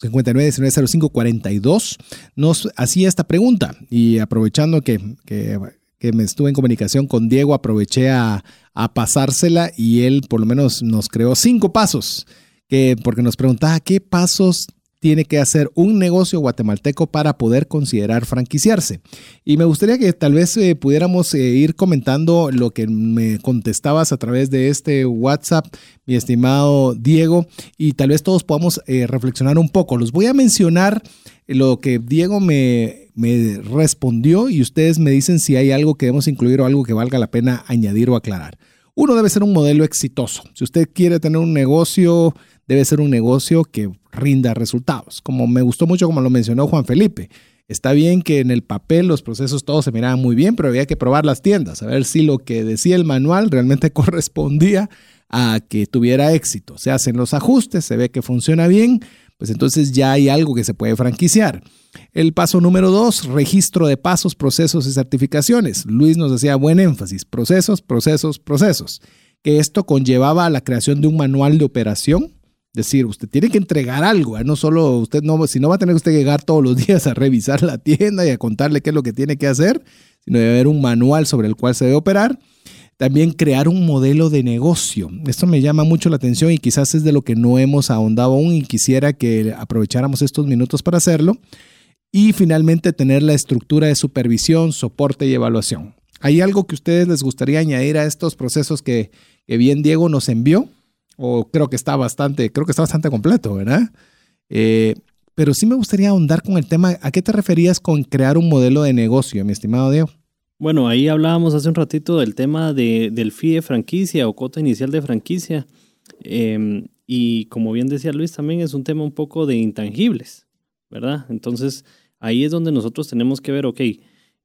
59190542 nos hacía esta pregunta y aprovechando que, me estuve en comunicación con Diego, aproveché a, a, pasársela y él por lo menos nos creó cinco pasos, que, porque nos preguntaba qué pasos tiene que hacer un negocio guatemalteco para poder considerar franquiciarse. Y me gustaría que tal vez eh, pudiéramos eh, ir comentando lo que me contestabas a través de este WhatsApp, mi estimado Diego, y tal vez todos podamos eh, reflexionar un poco. Los voy a mencionar lo que Diego me, me respondió y ustedes me dicen si hay algo que debemos incluir o algo que valga la pena añadir o aclarar. Uno debe ser un modelo exitoso. Si usted quiere tener un negocio debe ser un negocio que rinda resultados. Como me gustó mucho como lo mencionó Juan Felipe. Está bien que en el papel los procesos todos se miraban muy bien, pero había que probar las tiendas, a ver si lo que decía el manual realmente <laughs> correspondía a que tuviera éxito. Se hacen los ajustes, se ve que funciona bien, pues entonces ya hay algo que se puede franquiciar. El paso número dos, registro de pasos, procesos y certificaciones. Luis nos hacía buen énfasis, procesos, procesos, procesos. Que esto conllevaba a la creación de un manual de operación decir, usted tiene que entregar algo, ¿eh? no solo usted no, si no va a tener usted que llegar todos los <laughs> días a revisar la tienda y a contarle qué es lo que tiene que hacer, sino debe haber un manual sobre el cual se debe operar. También crear un modelo de negocio. Esto me llama mucho la atención y quizás es de lo que no hemos ahondado aún y quisiera que aprovecháramos estos minutos para hacerlo. Y finalmente tener la estructura de supervisión, soporte y evaluación. ¿Hay algo que ustedes les gustaría añadir a estos procesos que, que bien Diego nos envió? O creo que está bastante, creo que está bastante completo, ¿verdad? Eh, pero sí me gustaría ahondar con el tema, ¿a qué te referías con crear un modelo de negocio, mi estimado Diego? Bueno, ahí hablábamos hace un ratito del tema de, del fee de franquicia o cuota inicial de franquicia. Em, y como bien decía Luis, también es un tema un poco de intangibles, ¿verdad? Entonces, ahí es donde nosotros tenemos que ver, ok,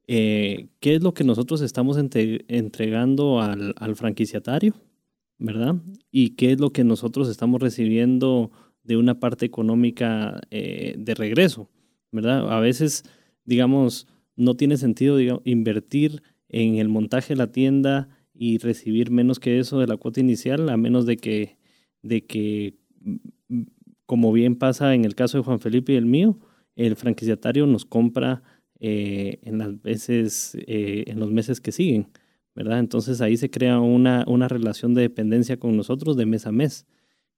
eh, ¿qué es lo que nosotros estamos entregando al, al franquiciatario? ¿Verdad? Y qué es lo que nosotros estamos recibiendo de una parte económica eh, de regreso, ¿verdad? A veces, digamos, no tiene sentido invertir en el montaje de la tienda y recibir menos que eso de la cuota inicial, a menos de que, de que mm, como bien pasa en el caso de Juan Felipe y el mío, el franquiciatario nos compra eh, en las veces, eh, en los meses que siguen. ¿Verdad? Entonces ahí se crea una, una relación de dependencia con nosotros de mes a mes.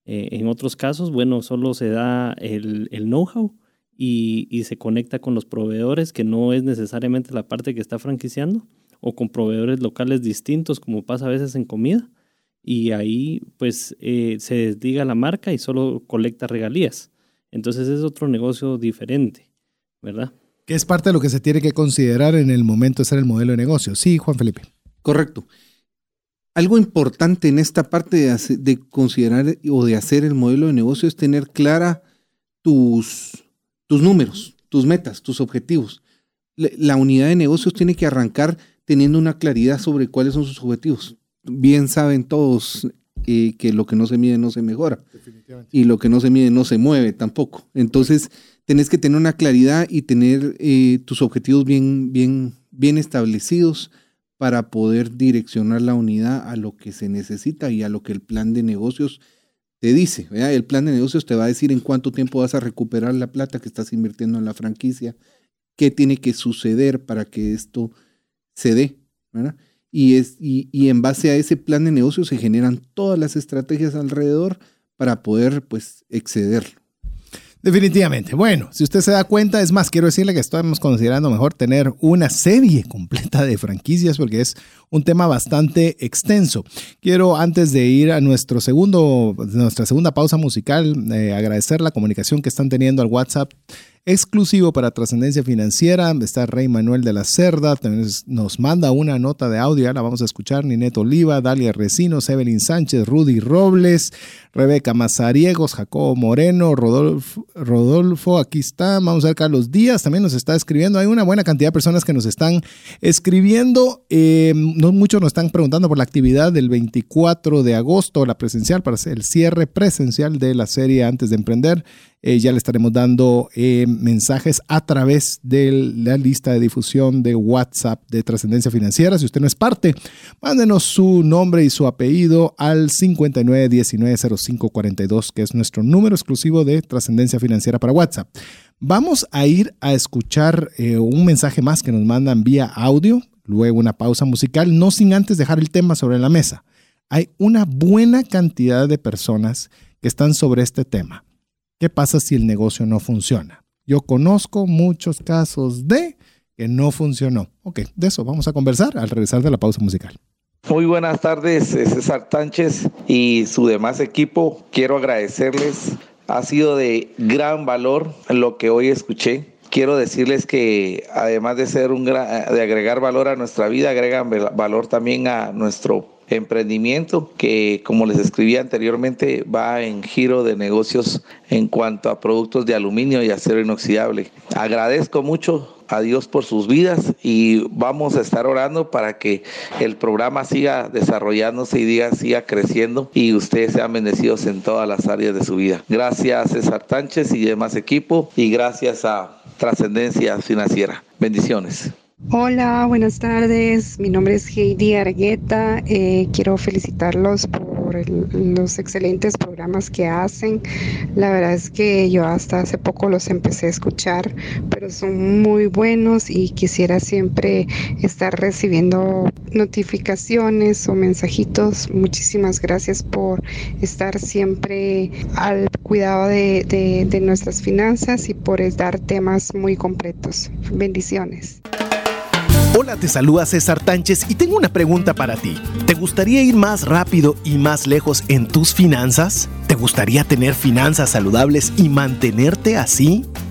Eh, en otros casos, bueno, solo se da el, el know-how y, y, se conecta con los proveedores, que no es necesariamente la parte que está franquiciando, o con proveedores locales distintos, como pasa a veces en comida. Y ahí pues eh, se desdiga la marca y solo colecta regalías. Entonces es otro negocio diferente, ¿verdad? Que es parte de lo que se tiene que considerar en el momento de hacer el modelo de negocio. Sí, Juan Felipe. Correcto. Algo importante en esta parte de, de considerar o de hacer el modelo de negocio es tener clara tus, tus números, tus metas, tus objetivos. La unidad de negocios tiene que arrancar teniendo una claridad sobre cuáles son sus objetivos. Bien saben todos eh, que lo que no se mide no se mejora. Y lo que no se mide no se mueve tampoco. Entonces, tenés que tener una claridad y tener eh, tus objetivos bien, bien, bien establecidos para poder direccionar la unidad a lo que se necesita y a lo que el plan de negocios te dice. El plan de negocios te va a decir en cuánto tiempo vas a recuperar la plata que estás invirtiendo en la franquicia, qué tiene que suceder para que esto se dé. Y, es, y, y, en base a ese plan de negocios se generan todas las estrategias alrededor para poder pues excederlo. Definitivamente. Bueno, si usted se da cuenta, es más, quiero decirle que estamos considerando mejor tener una serie completa de franquicias porque es un tema bastante extenso. Quiero, antes de ir a nuestro segundo, nuestra segunda pausa musical, eh, agradecer la comunicación que están teniendo al WhatsApp exclusivo para trascendencia financiera. Está Rey Manuel de la Cerda, también nos manda una nota de audio, la vamos a escuchar. Ninet Oliva, Dalia Recinos, Evelyn Sánchez, Rudy Robles, Rebeca Mazariegos, Jacobo Moreno, Rodolfo, Rodolfo, aquí está. Vamos a ver, Carlos Díaz también nos está escribiendo. Hay una buena cantidad de personas que nos están escribiendo. Eh, no muchos nos están preguntando por la actividad del 24 de agosto, la presencial, para el cierre presencial de la serie Antes de Emprender. Eh, ya le estaremos dando eh, mensajes a través de la lista de difusión de WhatsApp de Trascendencia Financiera. Si usted no es parte, mándenos su nombre y su apellido al 59190542, que es nuestro número exclusivo de Trascendencia Financiera para WhatsApp. Vamos a ir a escuchar eh, un mensaje más que nos mandan vía audio, luego una pausa musical, no sin antes dejar el tema sobre la mesa. Hay una buena cantidad de personas que están sobre este tema. ¿Qué pasa si el negocio no funciona? Yo conozco muchos casos de que no funcionó. Ok, de eso vamos a conversar al regresar de la pausa musical. Muy buenas tardes, César Tánchez y su demás equipo. Quiero agradecerles. Ha sido de gran valor lo que hoy escuché. Quiero decirles que además de ser un de agregar valor a nuestra vida, agregan valor también a nuestro emprendimiento que, como les escribí anteriormente, va en giro de negocios en cuanto a productos de aluminio y acero inoxidable. Agradezco mucho a Dios por sus vidas y vamos a estar orando para que el programa siga desarrollándose y siga creciendo y ustedes sean bendecidos en todas las áreas de su vida. Gracias César Tánchez y demás equipo y gracias a Trascendencia Financiera. Bendiciones. Hola, buenas tardes. Mi nombre es Heidi Argueta. Eh, quiero felicitarlos por los excelentes programas que hacen. La verdad es que yo hasta hace poco los empecé a escuchar, pero son muy buenos y quisiera siempre estar recibiendo notificaciones o mensajitos. Muchísimas gracias por estar siempre al cuidado de, de nuestras finanzas y por dar temas muy completos. Bendiciones. Hola, te saluda César Tánchez y tengo una pregunta para ti. ¿Te gustaría ir más rápido y más lejos en tus finanzas? ¿Te gustaría tener finanzas saludables y mantenerte así?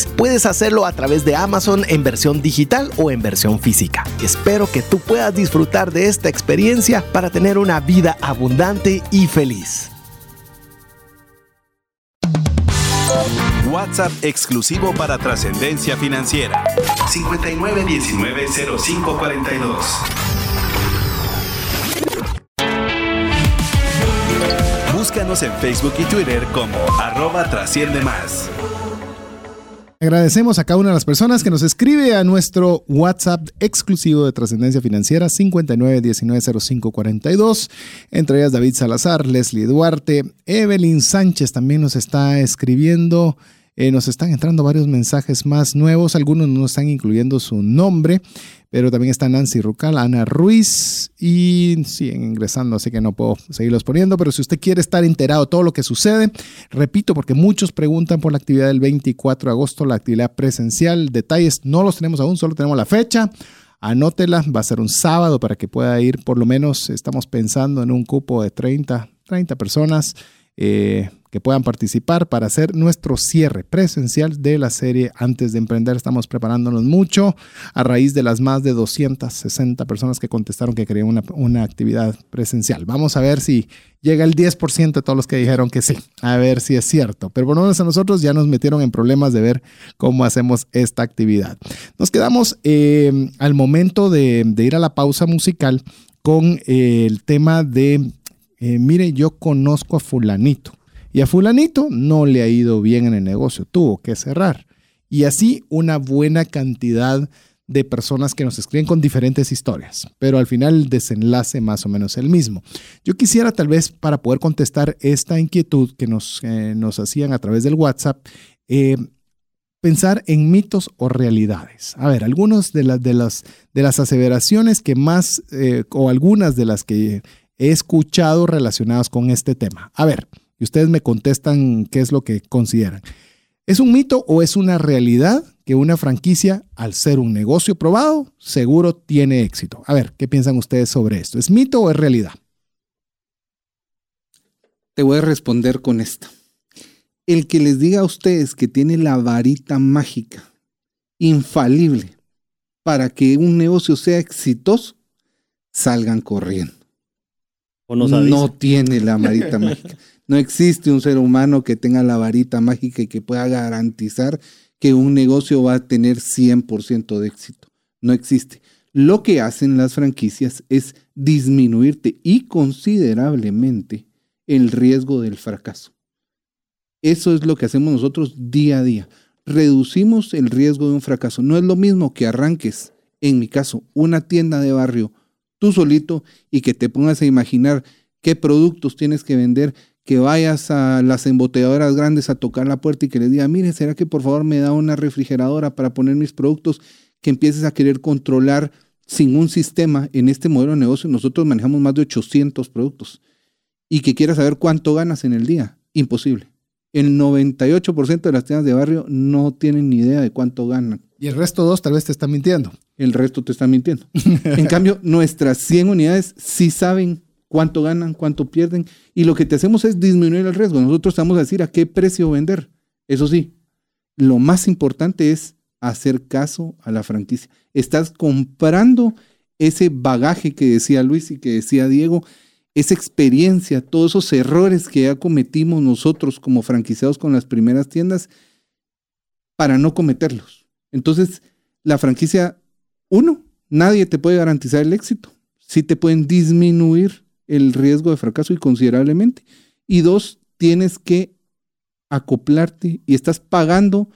puedes hacerlo a través de Amazon en versión digital o en versión física. Espero que tú puedas disfrutar de esta experiencia para tener una vida abundante y feliz. WhatsApp exclusivo para trascendencia financiera. 59190542. Búscanos en Facebook y Twitter como arroba trasciende más. Agradecemos a cada una de las personas que nos escribe a nuestro WhatsApp exclusivo de Trascendencia Financiera 59190542, entre ellas David Salazar, Leslie Duarte, Evelyn Sánchez también nos está escribiendo. Eh, nos están entrando varios mensajes más nuevos, algunos no están incluyendo su nombre, pero también está Nancy Rucal, Ana Ruiz y siguen ingresando, así que no puedo seguirlos poniendo, pero si usted quiere estar enterado de todo lo que sucede, repito, porque muchos preguntan por la actividad del 24 de agosto, la actividad presencial, detalles no los tenemos aún, solo tenemos la fecha. Anótela, va a ser un sábado para que pueda ir, por lo menos estamos pensando en un cupo de 30, 30 personas. Eh, que puedan participar para hacer nuestro cierre presencial de la serie Antes de Emprender. Estamos preparándonos mucho a raíz de las más de 260 personas que contestaron que querían una, una actividad presencial. Vamos a ver si llega el 10% de todos los que dijeron que sí, a ver si es cierto. Pero por lo menos a nosotros ya nos metieron en problemas de ver cómo hacemos esta actividad. Nos quedamos eh, al momento de, ir a la pausa musical con eh, el tema de, eh, mire, yo conozco a fulanito y a fulanito no le ha ido bien en el negocio, tuvo que cerrar. Y así una buena cantidad de personas que nos escriben con diferentes historias, pero al final el desenlace más o menos el mismo. Yo quisiera tal vez para poder contestar esta inquietud que nos, eh, nos hacían a través del WhatsApp, eh, pensar en mitos o realidades. A ver, algunas de, las de, las, de las aseveraciones que más, eh, o algunas de las que he escuchado relacionadas con este tema. A ver, y ustedes me contestan qué es lo que consideran. ¿Es un mito o es una realidad que una franquicia, al ser un negocio probado, seguro tiene éxito? A ver, ¿qué piensan ustedes sobre esto? ¿Es mito o es realidad? Te voy a responder con esto. El que les diga a ustedes que tiene la varita mágica, infalible, para que un negocio sea exitoso, salgan corriendo. ¿O no, no tiene la varita mágica. No existe un ser humano que tenga la varita mágica y que pueda garantizar que un negocio va a tener 100% de éxito. No existe. Lo que hacen las franquicias es disminuirte y considerablemente el riesgo del fracaso. Eso es lo que hacemos nosotros día a día. Reducimos el riesgo de un fracaso. No es lo mismo que arranques, en mi caso, una tienda de barrio tú solito y que te pongas a imaginar qué productos tienes que vender, que vayas a las embotelladoras grandes a tocar la puerta y que les diga, mire, ¿será que por favor me da una refrigeradora para poner mis productos? Que empieces a querer controlar sin un sistema en este modelo de negocio. Nosotros manejamos más de 800 productos y que quieras saber cuánto ganas en el día. Imposible. El 98% de las tiendas de barrio no tienen ni idea de cuánto ganan. Y el resto dos tal vez te están mintiendo. El resto te están mintiendo. en cambio, nuestras 100 unidades sí saben cuánto ganan, cuánto pierden, y lo que te hacemos es disminuir el riesgo. Nosotros estamos a decir a qué precio vender. Eso sí, lo más importante es hacer caso a la franquicia. Estás comprando ese bagaje que decía Luis y que decía Diego, esa experiencia, todos esos errores que ya cometimos nosotros como franquiciados con las primeras tiendas para no cometerlos. Entonces, la franquicia, uno, nadie te puede garantizar el éxito. Sí te pueden disminuir el riesgo de fracaso y considerablemente. Y dos, tienes que acoplarte y estás pagando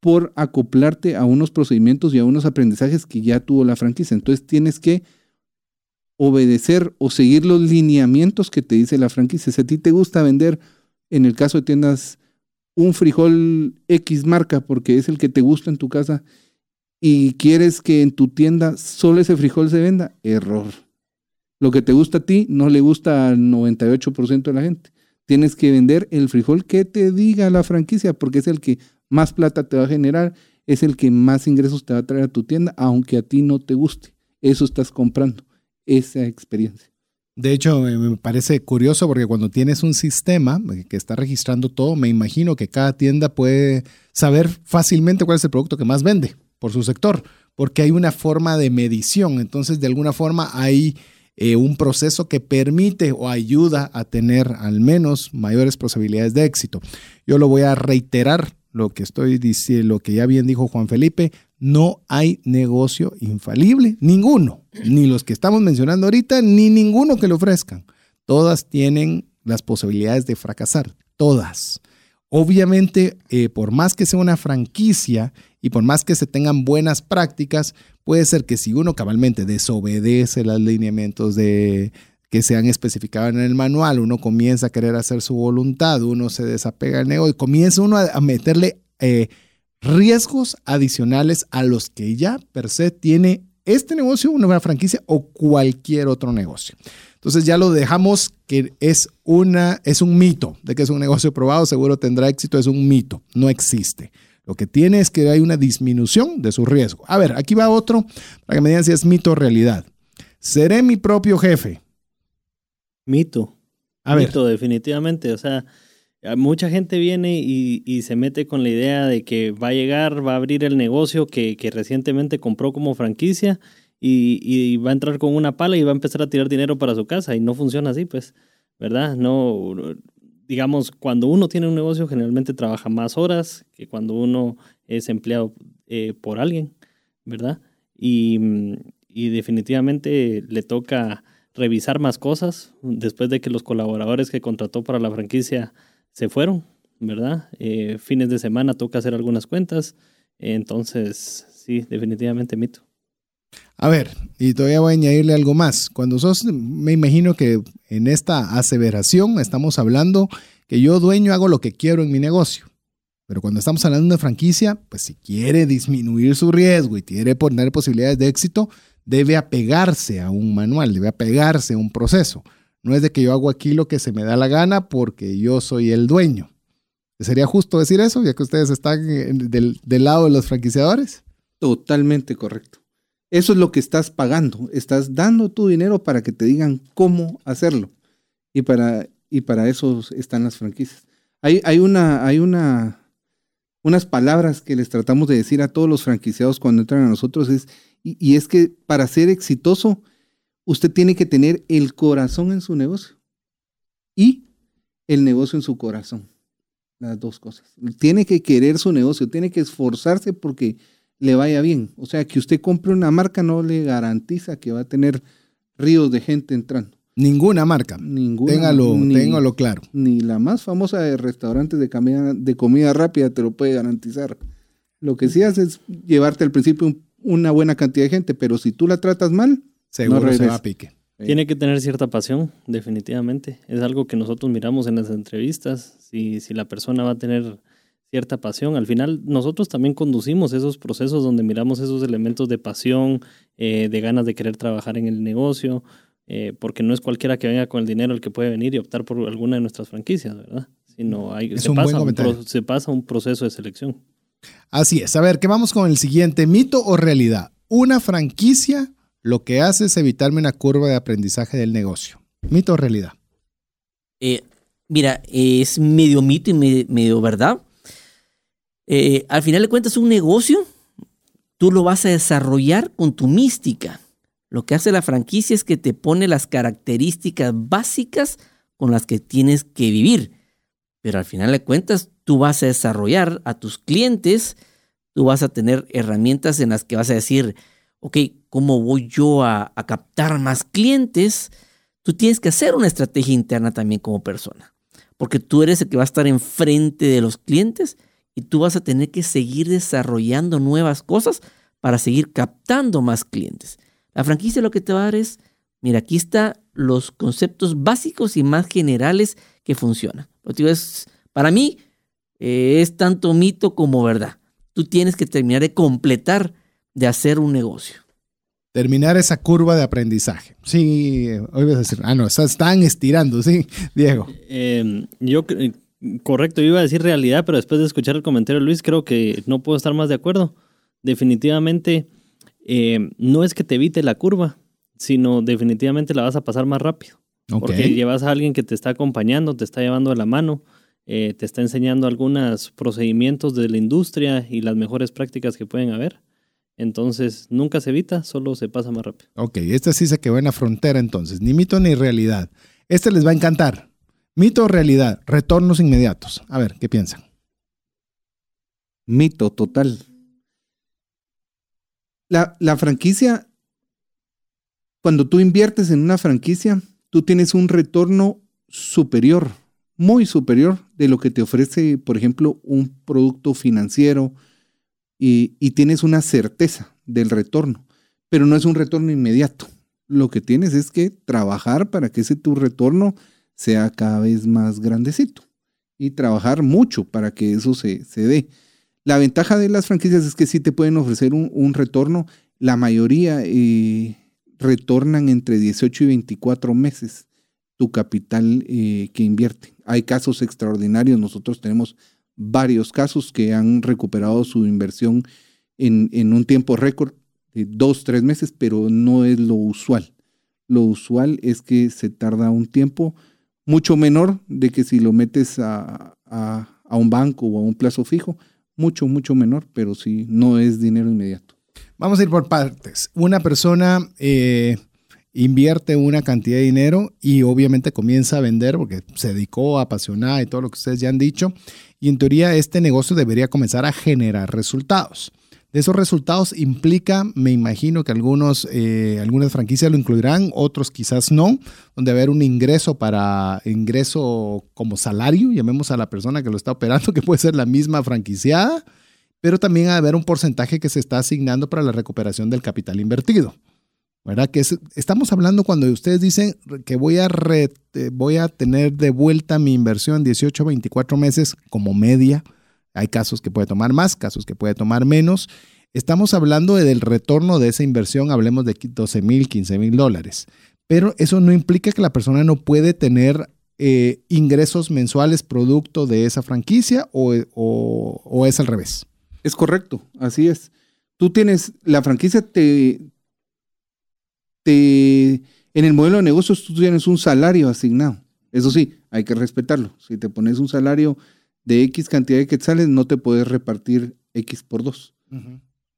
por acoplarte a unos procedimientos y a unos aprendizajes que ya tuvo la franquicia. Entonces tienes que obedecer o seguir los lineamientos que te dice la franquicia. Si a ti te gusta vender, en el caso de tiendas, un frijol X marca porque es el que te gusta en tu casa y quieres que en tu tienda solo ese frijol se venda, error. Lo que te gusta a ti no le gusta al 98% de la gente. Tienes que vender el frijol que te diga la franquicia porque es el que más plata te va a generar, es el que más ingresos te va a traer a tu tienda, aunque a ti no te guste. Eso estás comprando, esa experiencia. De hecho, me parece curioso porque cuando tienes un sistema que está registrando todo, me imagino que cada tienda puede saber fácilmente cuál es el producto que más vende por su sector, porque hay una forma de medición. Entonces, de alguna forma, hay eh, un proceso que permite o ayuda a tener al menos mayores posibilidades de éxito. Yo lo voy a reiterar lo que estoy diciendo, lo que ya bien dijo Juan Felipe, no hay negocio infalible, ninguno, ni los que estamos mencionando ahorita, ni ninguno que lo ofrezcan. Todas tienen las posibilidades de fracasar, todas. Obviamente, eh, por más que sea una franquicia y por más que se tengan buenas prácticas, puede ser que si uno cabalmente desobedece los lineamientos de, que se han especificado en el manual, uno comienza a querer hacer su voluntad, uno se desapega del negocio, comienza uno a, meterle eh, riesgos adicionales a los que ya per se tiene este negocio, una franquicia o cualquier otro negocio. Entonces ya lo dejamos que es, una, es un mito de que es un negocio probado, seguro tendrá éxito, es un mito, no existe. Lo que tiene es que hay una disminución de su riesgo. A ver, aquí va otro para que me digan si es mito o realidad. Seré mi propio jefe. Mito. A mito, definitivamente. O sea, mucha gente viene y, se mete con la idea de que va a llegar, va a abrir el negocio que, que recientemente compró como franquicia y, va a entrar con una pala y va a empezar a tirar dinero para su casa y no funciona así, pues, ¿verdad? No, digamos, cuando uno tiene un negocio generalmente trabaja más horas que cuando uno es empleado eh, por alguien, ¿verdad? Y, y definitivamente le toca revisar más cosas después de que los colaboradores que contrató para la franquicia se fueron, ¿verdad? Eh, fines de semana toca hacer algunas cuentas, entonces sí, definitivamente mito. A ver, y todavía voy a añadirle algo más. Cuando sos, me imagino que en esta aseveración estamos hablando que yo dueño hago lo que quiero en mi negocio. Pero cuando estamos hablando de una franquicia, pues si quiere disminuir su riesgo y quiere poner posibilidades de éxito, debe apegarse a un manual, debe apegarse a un proceso. No es de que yo hago aquí lo que se me da la gana porque yo soy el dueño. ¿Sería justo decir eso, ya que ustedes están del, del lado de los franquiciadores? Totalmente correcto. Eso es lo que estás pagando. Estás dando tu dinero para que te digan cómo hacerlo. Y para, y para eso están las franquicias. Hay, una, hay una, unas palabras que les tratamos de decir a todos los franquiciados cuando entran a nosotros. Es, y, y es que para ser exitoso, usted tiene que tener el corazón en su negocio y el negocio en su corazón. Las dos cosas. Tiene que querer su negocio, tiene que esforzarse porque le vaya bien. O sea, que usted compre una marca no le garantiza que va a tener ríos de gente entrando. Ninguna marca. Ninguna. Téngalo, téngalo claro. Ni la más famosa de restaurantes de comida, de comida rápida te lo puede garantizar. Lo que sí hace es llevarte al principio una buena cantidad de gente, pero si tú la tratas mal, seguro no se va a pique. Tiene que tener cierta pasión, definitivamente. Es algo que nosotros miramos en las entrevistas. Si, si la persona va a tener cierta pasión. Al final, nosotros también conducimos esos procesos donde miramos esos elementos de pasión, eh, de ganas de querer trabajar en el negocio, eh, porque no es cualquiera que venga con el dinero el que puede venir y optar por alguna de nuestras franquicias, ¿verdad? Sino hay, se, pasa un se pasa un proceso de selección. Así es. A ver, ¿qué vamos con el siguiente? ¿Mito o realidad? Una franquicia lo que hace es evitarme una curva de aprendizaje del negocio. ¿Mito o realidad? Eh, mira, es medio mito y medio verdad. Eh, al final de cuentas, un negocio, tú lo vas a desarrollar con tu mística. Lo que hace la franquicia es que te pone las características básicas con las que tienes que vivir. Pero al final de cuentas, tú vas a desarrollar a tus clientes, tú vas a tener herramientas en las que vas a decir, ok, ¿cómo voy yo a, a captar más clientes? Tú tienes que hacer una estrategia interna también como persona, porque tú eres el que va a estar enfrente de los clientes y tú vas a tener que seguir desarrollando nuevas cosas para seguir captando más clientes. La franquicia lo que te va a dar es, mira, aquí están los conceptos básicos y más generales que funcionan. Es, para mí eh, es tanto mito como verdad. Tú tienes que terminar de completar, de hacer un negocio. Terminar esa curva de aprendizaje. Sí, hoy vas a decir, ah, no, están estirando, sí, Diego. Eh, yo Correcto, yo iba a decir realidad, pero después de escuchar el comentario de Luis, creo que no puedo estar más de acuerdo. Definitivamente, eh, no es que te evite la curva, sino definitivamente la vas a pasar más rápido. Porque llevas a alguien que te está acompañando, te está llevando de la mano, eh, te está enseñando algunos procedimientos de la industria y las mejores prácticas que pueden haber. Entonces, nunca se evita, solo se pasa más rápido. Ok, este sí se quedó en la frontera entonces, ni mito ni realidad. Este les va a encantar. Mito o realidad, retornos inmediatos. A ver, ¿qué piensan? Mito total. La, la, franquicia, cuando tú inviertes en una franquicia, tú tienes un retorno superior, muy superior de lo que te ofrece, por ejemplo, un producto financiero y, y tienes una certeza del retorno, pero no es un retorno inmediato. Lo que tienes es que trabajar para que ese tu retorno sea cada vez más grandecito y trabajar mucho para que eso se, se dé. La ventaja de las franquicias es que sí te pueden ofrecer un, retorno. La mayoría eh, retornan entre 18 y 24 meses tu capital eh, que invierte. Hay casos extraordinarios. Nosotros tenemos varios casos que han recuperado su inversión en, en un tiempo récord de dos, tres meses, pero no es lo usual. Lo usual es que se tarda un tiempo mucho menor de que si lo metes a, a un banco o a un plazo fijo mucho, mucho menor, pero sí, no es dinero inmediato. Vamos a ir por partes. Una persona eh, invierte una cantidad de dinero y obviamente comienza a vender porque se dedicó, apasionada y todo lo que ustedes ya han dicho. Y en teoría este negocio debería comenzar a generar resultados. De esos resultados implica, me imagino que algunos, eh, algunas franquicias lo incluirán, otros quizás no, donde haber un ingreso para ingreso como salario, llamemos a la persona que lo está operando, que puede ser la misma franquiciada, pero también haber un porcentaje que se está asignando para la recuperación del capital invertido. ¿Verdad? Que estamos hablando cuando ustedes dicen que voy a, eh, voy a tener de vuelta mi inversión 18 24 meses como media hay casos que puede tomar más, casos que puede tomar menos. Estamos hablando del retorno de esa inversión, hablemos de 12 mil, 15 mil dólares. Pero eso no implica que la persona no puede tener eh, ingresos mensuales producto de esa franquicia o, es al revés. Es correcto, así es. Tú tienes, la franquicia te, te, en el modelo de negocios tú tienes un salario asignado. Eso sí, hay que respetarlo. Si te pones un salario de X cantidad de quetzales no te puedes repartir X por dos,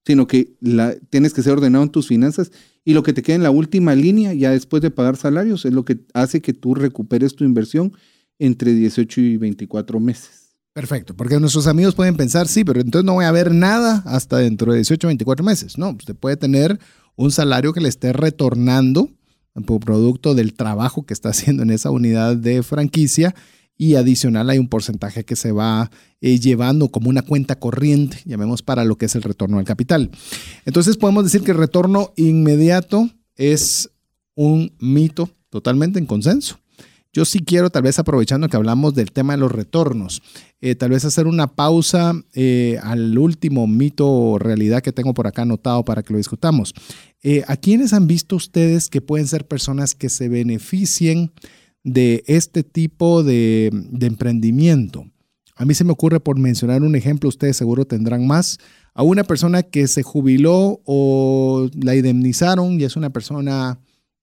sino que la, tienes que ser ordenado en tus finanzas y lo que te queda en la última línea, ya después de pagar salarios, es lo que hace que tú recuperes tu inversión entre 18 y 24 meses. Perfecto, porque nuestros amigos pueden pensar, sí, pero entonces no voy a ver nada hasta dentro de 18 o 24 meses. No, usted puede tener un salario que le esté retornando por producto del trabajo que está <laughs> haciendo en esa unidad de franquicia y adicional hay un porcentaje que se va eh, llevando como una cuenta corriente, llamemos para lo que es el retorno al capital. Entonces podemos decir que el retorno inmediato es un mito totalmente en consenso. Yo sí quiero, tal vez aprovechando que hablamos del tema de los retornos, eh, tal vez hacer una pausa eh, al último mito o realidad que tengo por acá anotado para que lo discutamos. ¿A quiénes han visto ustedes que pueden ser personas que se beneficien de este tipo de, emprendimiento. A mí se me ocurre, por mencionar un ejemplo, ustedes seguro tendrán más, a una persona que se jubiló o la indemnizaron y es una persona,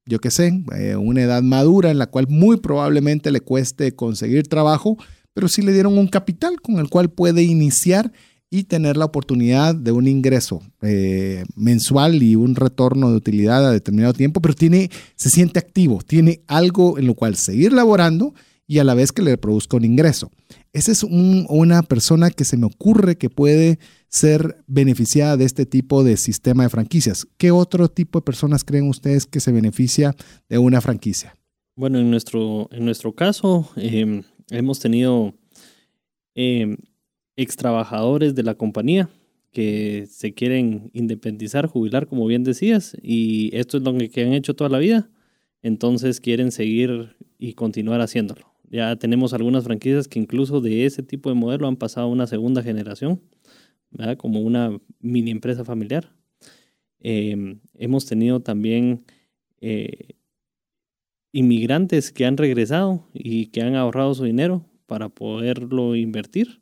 yo qué sé, eh, una edad madura en la cual muy probablemente le cueste conseguir trabajo, pero sí le dieron un capital con el cual puede iniciar y tener la oportunidad de un ingreso eh, mensual y un retorno de utilidad a determinado tiempo, pero tiene, se siente activo, tiene algo en lo cual seguir laborando y a la vez que le produzca un ingreso. Esa es una persona que se me ocurre que puede ser beneficiada de este tipo de sistema de franquicias. ¿Qué otro tipo de personas creen ustedes que se beneficia de una franquicia? Bueno, en nuestro, en nuestro caso, em, hemos tenido em, ex trabajadores de la compañía que se quieren independizar, jubilar, como bien decías, y esto es lo que han hecho toda la vida, entonces quieren seguir y continuar haciéndolo. Ya tenemos algunas franquicias que incluso de ese tipo de modelo han pasado a una segunda generación, como una mini empresa familiar. Em, hemos tenido también eh, inmigrantes que han regresado y que han ahorrado su dinero para poderlo invertir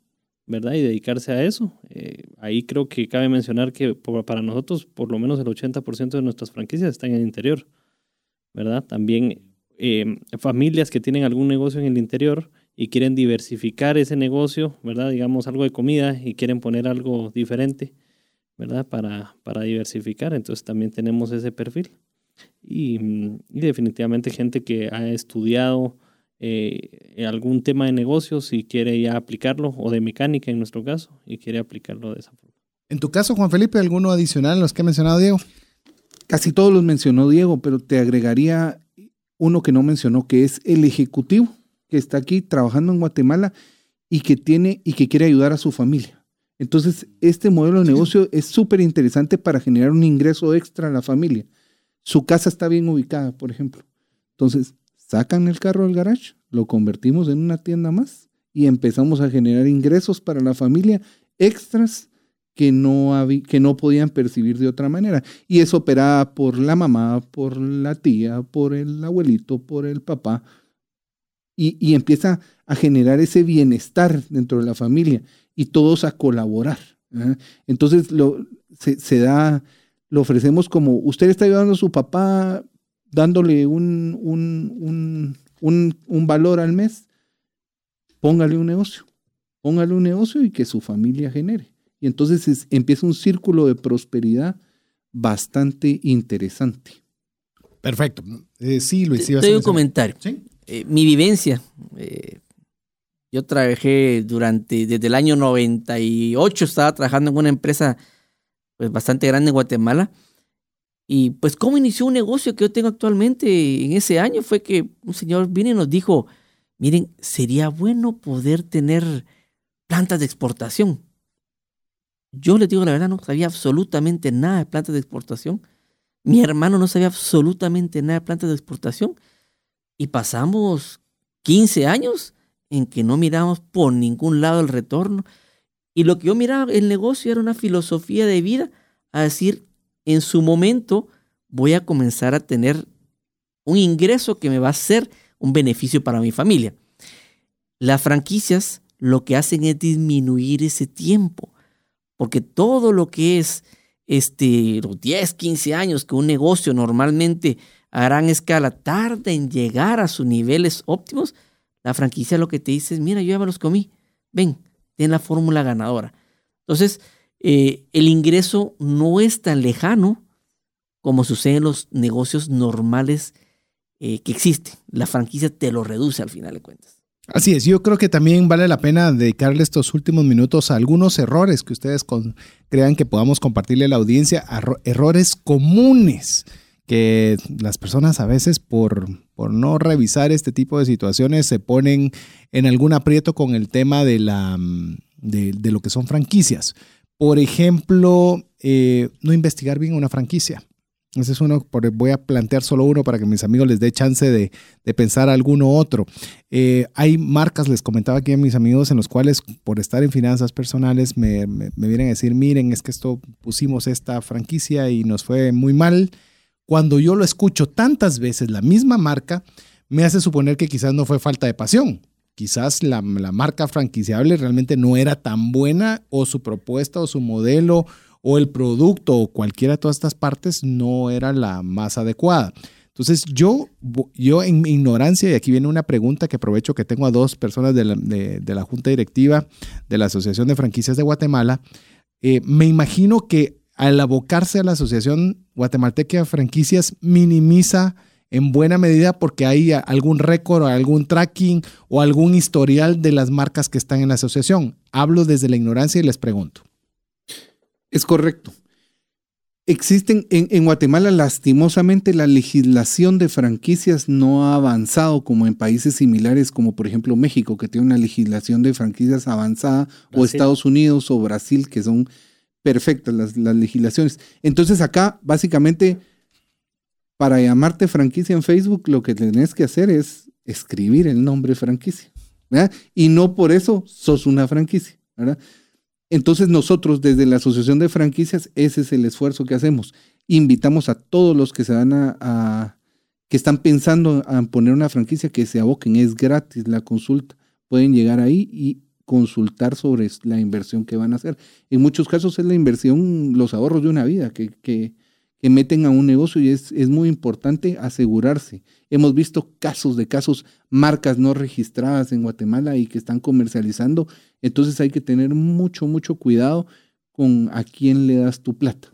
¿verdad? Y dedicarse a eso. Eh, ahí creo que cabe mencionar que para nosotros por lo menos el 80% de nuestras franquicias están en el interior, ¿verdad? También eh, familias que tienen algún negocio en el interior y quieren diversificar ese negocio, ¿verdad? Digamos algo de comida y quieren poner algo diferente, ¿verdad? Para, para diversificar. Entonces también tenemos ese perfil. Y, y definitivamente gente que ha estudiado eh, algún tema de negocios y quiere ya aplicarlo, o de mecánica en nuestro caso, y quiere aplicarlo de esa forma. En tu caso, Juan Felipe, ¿alguno adicional en los que ha mencionado Diego? Casi todos los mencionó Diego, pero te agregaría uno que no mencionó, que es el ejecutivo que está aquí trabajando en Guatemala y que tiene y que quiere ayudar a su familia. Entonces, este modelo de negocio es súper interesante para generar un ingreso extra a la familia. Su casa está bien ubicada, por ejemplo. Entonces, sacan el carro del garage, lo convertimos en una tienda más y empezamos a generar ingresos para la familia extras que no, que no podían percibir de otra manera. Y es operada por la mamá, por la tía, por el abuelito, por el papá. Y, y empieza a generar ese bienestar dentro de la familia y todos a colaborar. Entonces lo, se, da, lo ofrecemos como usted está ayudando a su papá dándole un, un, un, un valor al mes, póngale un negocio, póngale un negocio y que su familia genere. Y entonces empieza un círculo de prosperidad bastante interesante. Perfecto. Eh, sí, Luis. Te doy un comentario. Eh, mi vivencia. Eh, yo trabajé durante, desde el año 98, estaba trabajando en una empresa pues, bastante grande en Guatemala. Y pues cómo inició un negocio que yo tengo actualmente en ese año fue que un señor vino y nos dijo, miren, sería bueno poder tener plantas de exportación. Yo les digo la verdad, no sabía absolutamente nada de plantas de exportación. Mi hermano no sabía absolutamente nada de plantas de exportación. Y pasamos 15 años en que no miramos por ningún lado el retorno. Y lo que yo miraba, el negocio era una filosofía de vida, a decir, en su momento voy a comenzar a tener un ingreso que me va a ser un beneficio para mi familia. Las franquicias lo que hacen es disminuir ese tiempo porque todo lo que es este, los 10, 15 años que un negocio normalmente a gran escala tarda en llegar a sus niveles óptimos, la franquicia lo que te dice es, mira, yo ya me los comí, ven, ten la fórmula ganadora. Entonces, eh, el ingreso no es tan lejano como sucede en los negocios normales eh, que existen. La franquicia te lo reduce al final de cuentas. Así es, yo creo que también vale la pena dedicarle estos últimos minutos a algunos errores que ustedes crean que podamos compartirle a la audiencia, errores comunes que las personas a veces por, por no revisar este tipo de situaciones se ponen en algún aprieto con el tema de, la, de, lo que son franquicias. Por ejemplo, eh, no investigar bien una franquicia. Ese es uno, voy a plantear solo uno para que mis amigos les dé chance de, pensar alguno otro. Eh, hay marcas, les comentaba aquí a mis amigos, en los cuales por estar en finanzas personales me, vienen a decir, miren, es que esto pusimos esta franquicia y nos fue muy mal. Cuando yo lo escucho tantas veces, la misma marca, me hace suponer que quizás no fue falta de pasión. Quizás la, la marca franquiciable realmente no era tan buena o su propuesta o su modelo o el producto o cualquiera de todas estas partes no era la más adecuada. Entonces yo, yo en mi ignorancia, y aquí viene una pregunta que aprovecho que tengo a dos personas de la, Junta Directiva de la Asociación de Franquicias de Guatemala, eh, me imagino que al abocarse a la Asociación Guatemalteca de Franquicias minimiza en buena medida porque hay algún récord o algún tracking o algún historial de las marcas que están en la asociación. Hablo desde la ignorancia y les pregunto. Es correcto. Existen en, Guatemala, lastimosamente, la legislación de franquicias no ha avanzado como en países similares, como por ejemplo México, que tiene una legislación de franquicias avanzada, o Estados Unidos o Brasil, que son perfectas las, legislaciones. Entonces acá, básicamente, para llamarte franquicia en Facebook, lo que tenés que hacer es escribir el nombre franquicia. Y no por eso sos una franquicia. ¿verdad? Entonces nosotros desde la Asociación de Franquicias, ese es el esfuerzo que hacemos. Invitamos a todos los que se van a, que están pensando en poner una franquicia que se aboquen. Es gratis la consulta. Pueden llegar ahí y consultar sobre la inversión que van a hacer. En muchos casos es la inversión, los ahorros de una vida que, que, que meten a un negocio y es, es, muy importante asegurarse. Hemos visto casos de casos, marcas no registradas en Guatemala y que están comercializando. Entonces hay que tener mucho, mucho cuidado con a quién le das tu plata.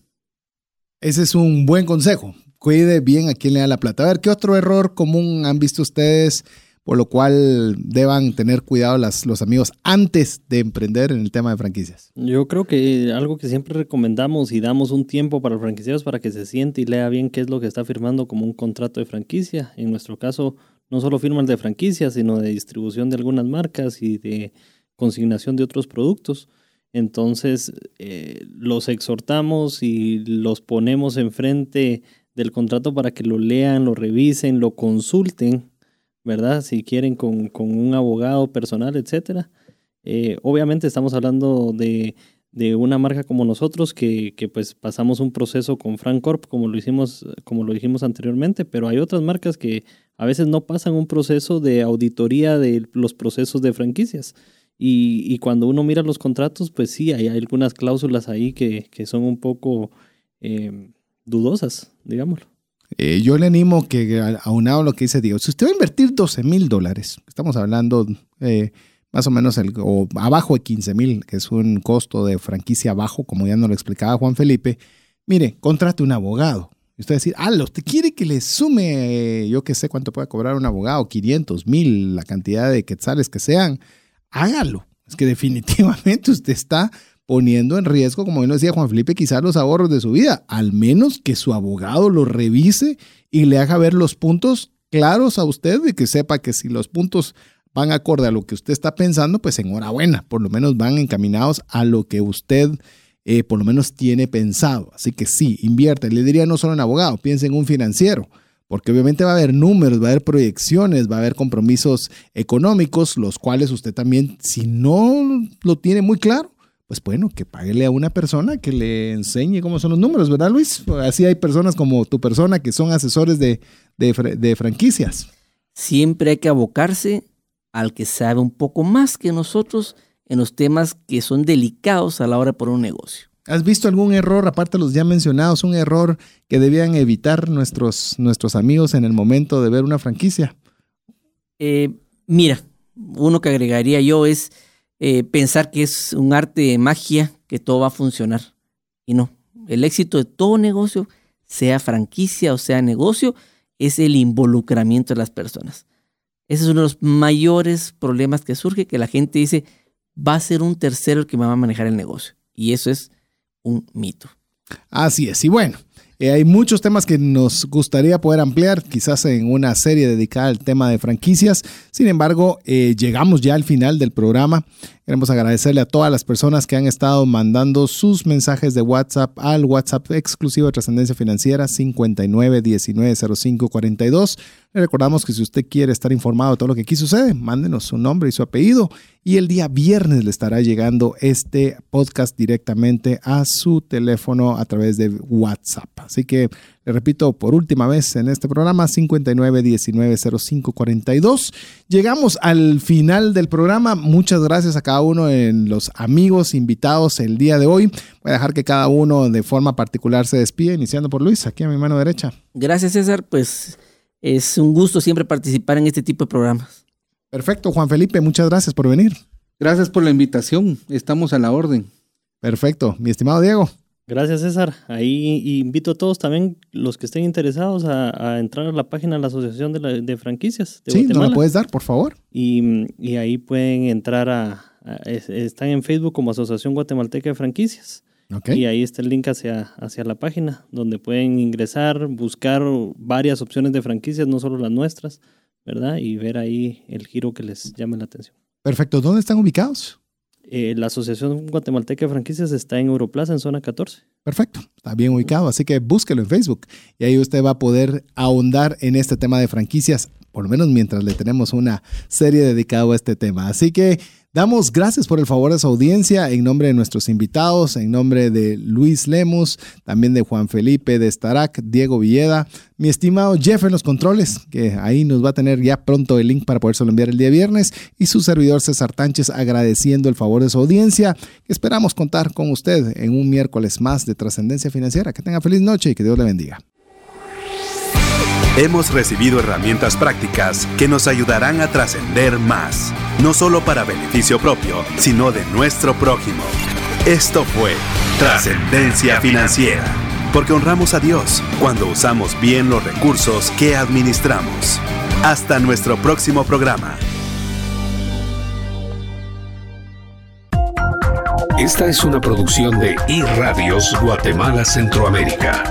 Ese es un buen consejo. Cuide bien a quién le da la plata. A ver, ¿qué otro error común han visto ustedes por lo cual deban tener cuidado las, los amigos antes de emprender en el tema de franquicias. Yo creo que algo que siempre recomendamos y damos un tiempo para los franquiciados para que se siente y lea bien qué es lo que está firmando como un contrato de franquicia. En nuestro caso, no solo firman de franquicia, sino de distribución de algunas marcas y de consignación de otros productos. Entonces, eh, los exhortamos y los ponemos enfrente del contrato para que lo lean, lo revisen, lo consulten ¿verdad? Si quieren con, un abogado personal, etcétera. Eh, obviamente estamos hablando de, de una marca como nosotros que, que, pues pasamos un proceso con Francorp como lo hicimos como lo dijimos anteriormente pero hay otras marcas que a veces no pasan un proceso de auditoría de los procesos de franquicias y, y cuando uno mira los contratos pues sí hay, algunas cláusulas ahí que, que son un poco eh, dudosas digámoslo eh, yo le animo que aunado a lo que dice Dios si usted va a invertir 12 mil dólares estamos hablando eh, más o menos el, abajo de 15 mil, que es un costo de franquicia bajo, como ya nos lo explicaba Juan Felipe, mire, contrate un abogado. Y usted decir, ah, ¿usted quiere que le sume, yo qué sé cuánto puede cobrar un abogado, 500 mil, la cantidad de quetzales que sean? Hágalo. Es que definitivamente <laughs> usted está poniendo en riesgo, como bien decía Juan Felipe, quizás los ahorros de su vida. Al menos que su abogado lo revise y le haga ver los puntos claros a usted de que sepa que si los puntos van acorde a lo que usted está pensando, pues enhorabuena, por lo menos van encaminados a lo que usted eh, por lo menos tiene pensado. Así que sí, invierte. Le diría no solo en abogado, piense en un financiero, porque obviamente va a haber números, va a haber proyecciones, va a haber compromisos económicos, los cuales usted también, si no lo tiene muy claro, pues bueno, que paguele a una persona que le enseñe cómo son los números, ¿verdad, Luis? Así hay personas como tu persona que son asesores de, de, de franquicias. Siempre hay que abocarse al que sabe un poco más que nosotros en los temas que son delicados a la hora de poner un negocio. ¿Has visto algún error, aparte de los ya mencionados, un error que debían evitar nuestros, nuestros amigos en el momento de ver una franquicia? Eh, mira, uno que agregaría yo es eh, pensar que es un arte de magia, que todo va a funcionar. Y no, el éxito de todo negocio, sea franquicia o sea negocio, es el involucramiento de las personas. Ese es uno de los mayores problemas que surge, que la gente dice, va a ser un tercero el que me va a manejar el negocio. Y eso es un mito. Así es. Y bueno, eh, hay muchos temas que nos gustaría poder ampliar, quizás en una serie dedicada al tema de franquicias. Sin embargo, eh, llegamos ya al final del programa. Queremos agradecerle a todas las personas que han estado mandando sus mensajes de WhatsApp al WhatsApp exclusivo de Trascendencia Financiera 59190542. Le recordamos que si usted quiere estar informado de todo lo que aquí sucede, mándenos su nombre y su apellido y el día viernes le estará llegando este podcast directamente a su teléfono a través de WhatsApp. Así que le repito por última vez en este programa, 59190542. Llegamos al final del programa. Muchas gracias a cada uno de los amigos invitados el día de hoy. Voy a dejar que cada uno de forma particular se despide, iniciando por Luis, aquí a mi mano derecha. Gracias, César. Pues es un gusto siempre participar en este tipo de programas. Perfecto, Juan Felipe, muchas gracias por venir. Gracias por la invitación. Estamos a la orden. Perfecto, mi estimado Diego. Gracias, César. Ahí invito a todos también, los que estén interesados, a, entrar a la página de la Asociación de, Franquicias. De sí, ¿nos la puedes dar, por favor? Y, ahí pueden entrar a, Están en Facebook como Asociación Guatemalteca de Franquicias. Y ahí está el link hacia, hacia la página, donde pueden ingresar, buscar varias opciones de franquicias, no solo las nuestras, ¿verdad? Y ver ahí el giro que les llame la atención. Perfecto. ¿Dónde están ubicados? Eh, la Asociación Guatemalteca de Franquicias está en Europlaza, en zona 14. Perfecto, está bien ubicado, así que búsquelo en Facebook y ahí usted va a poder ahondar en este tema de franquicias, por lo menos mientras le tenemos una serie dedicada a este tema. Así que Damos gracias por el favor de su audiencia en nombre de nuestros invitados, en nombre de Luis Lemus, también de Juan Felipe de Starac, Diego Villeda, mi estimado Jeff en los controles, que ahí nos va a tener ya pronto el link para poderse enviar el día viernes, y su servidor César Tánchez agradeciendo el favor de su audiencia. Esperamos contar con usted en un miércoles más de trascendencia financiera. Que tenga feliz noche y que Dios le bendiga. Hemos recibido herramientas prácticas que nos ayudarán a trascender más, no solo para beneficio propio, sino de nuestro prójimo. Esto fue Trascendencia Financiera, porque honramos a Dios cuando usamos bien los recursos que administramos. Hasta nuestro próximo programa. Esta es una producción de iRadios Guatemala Centroamérica.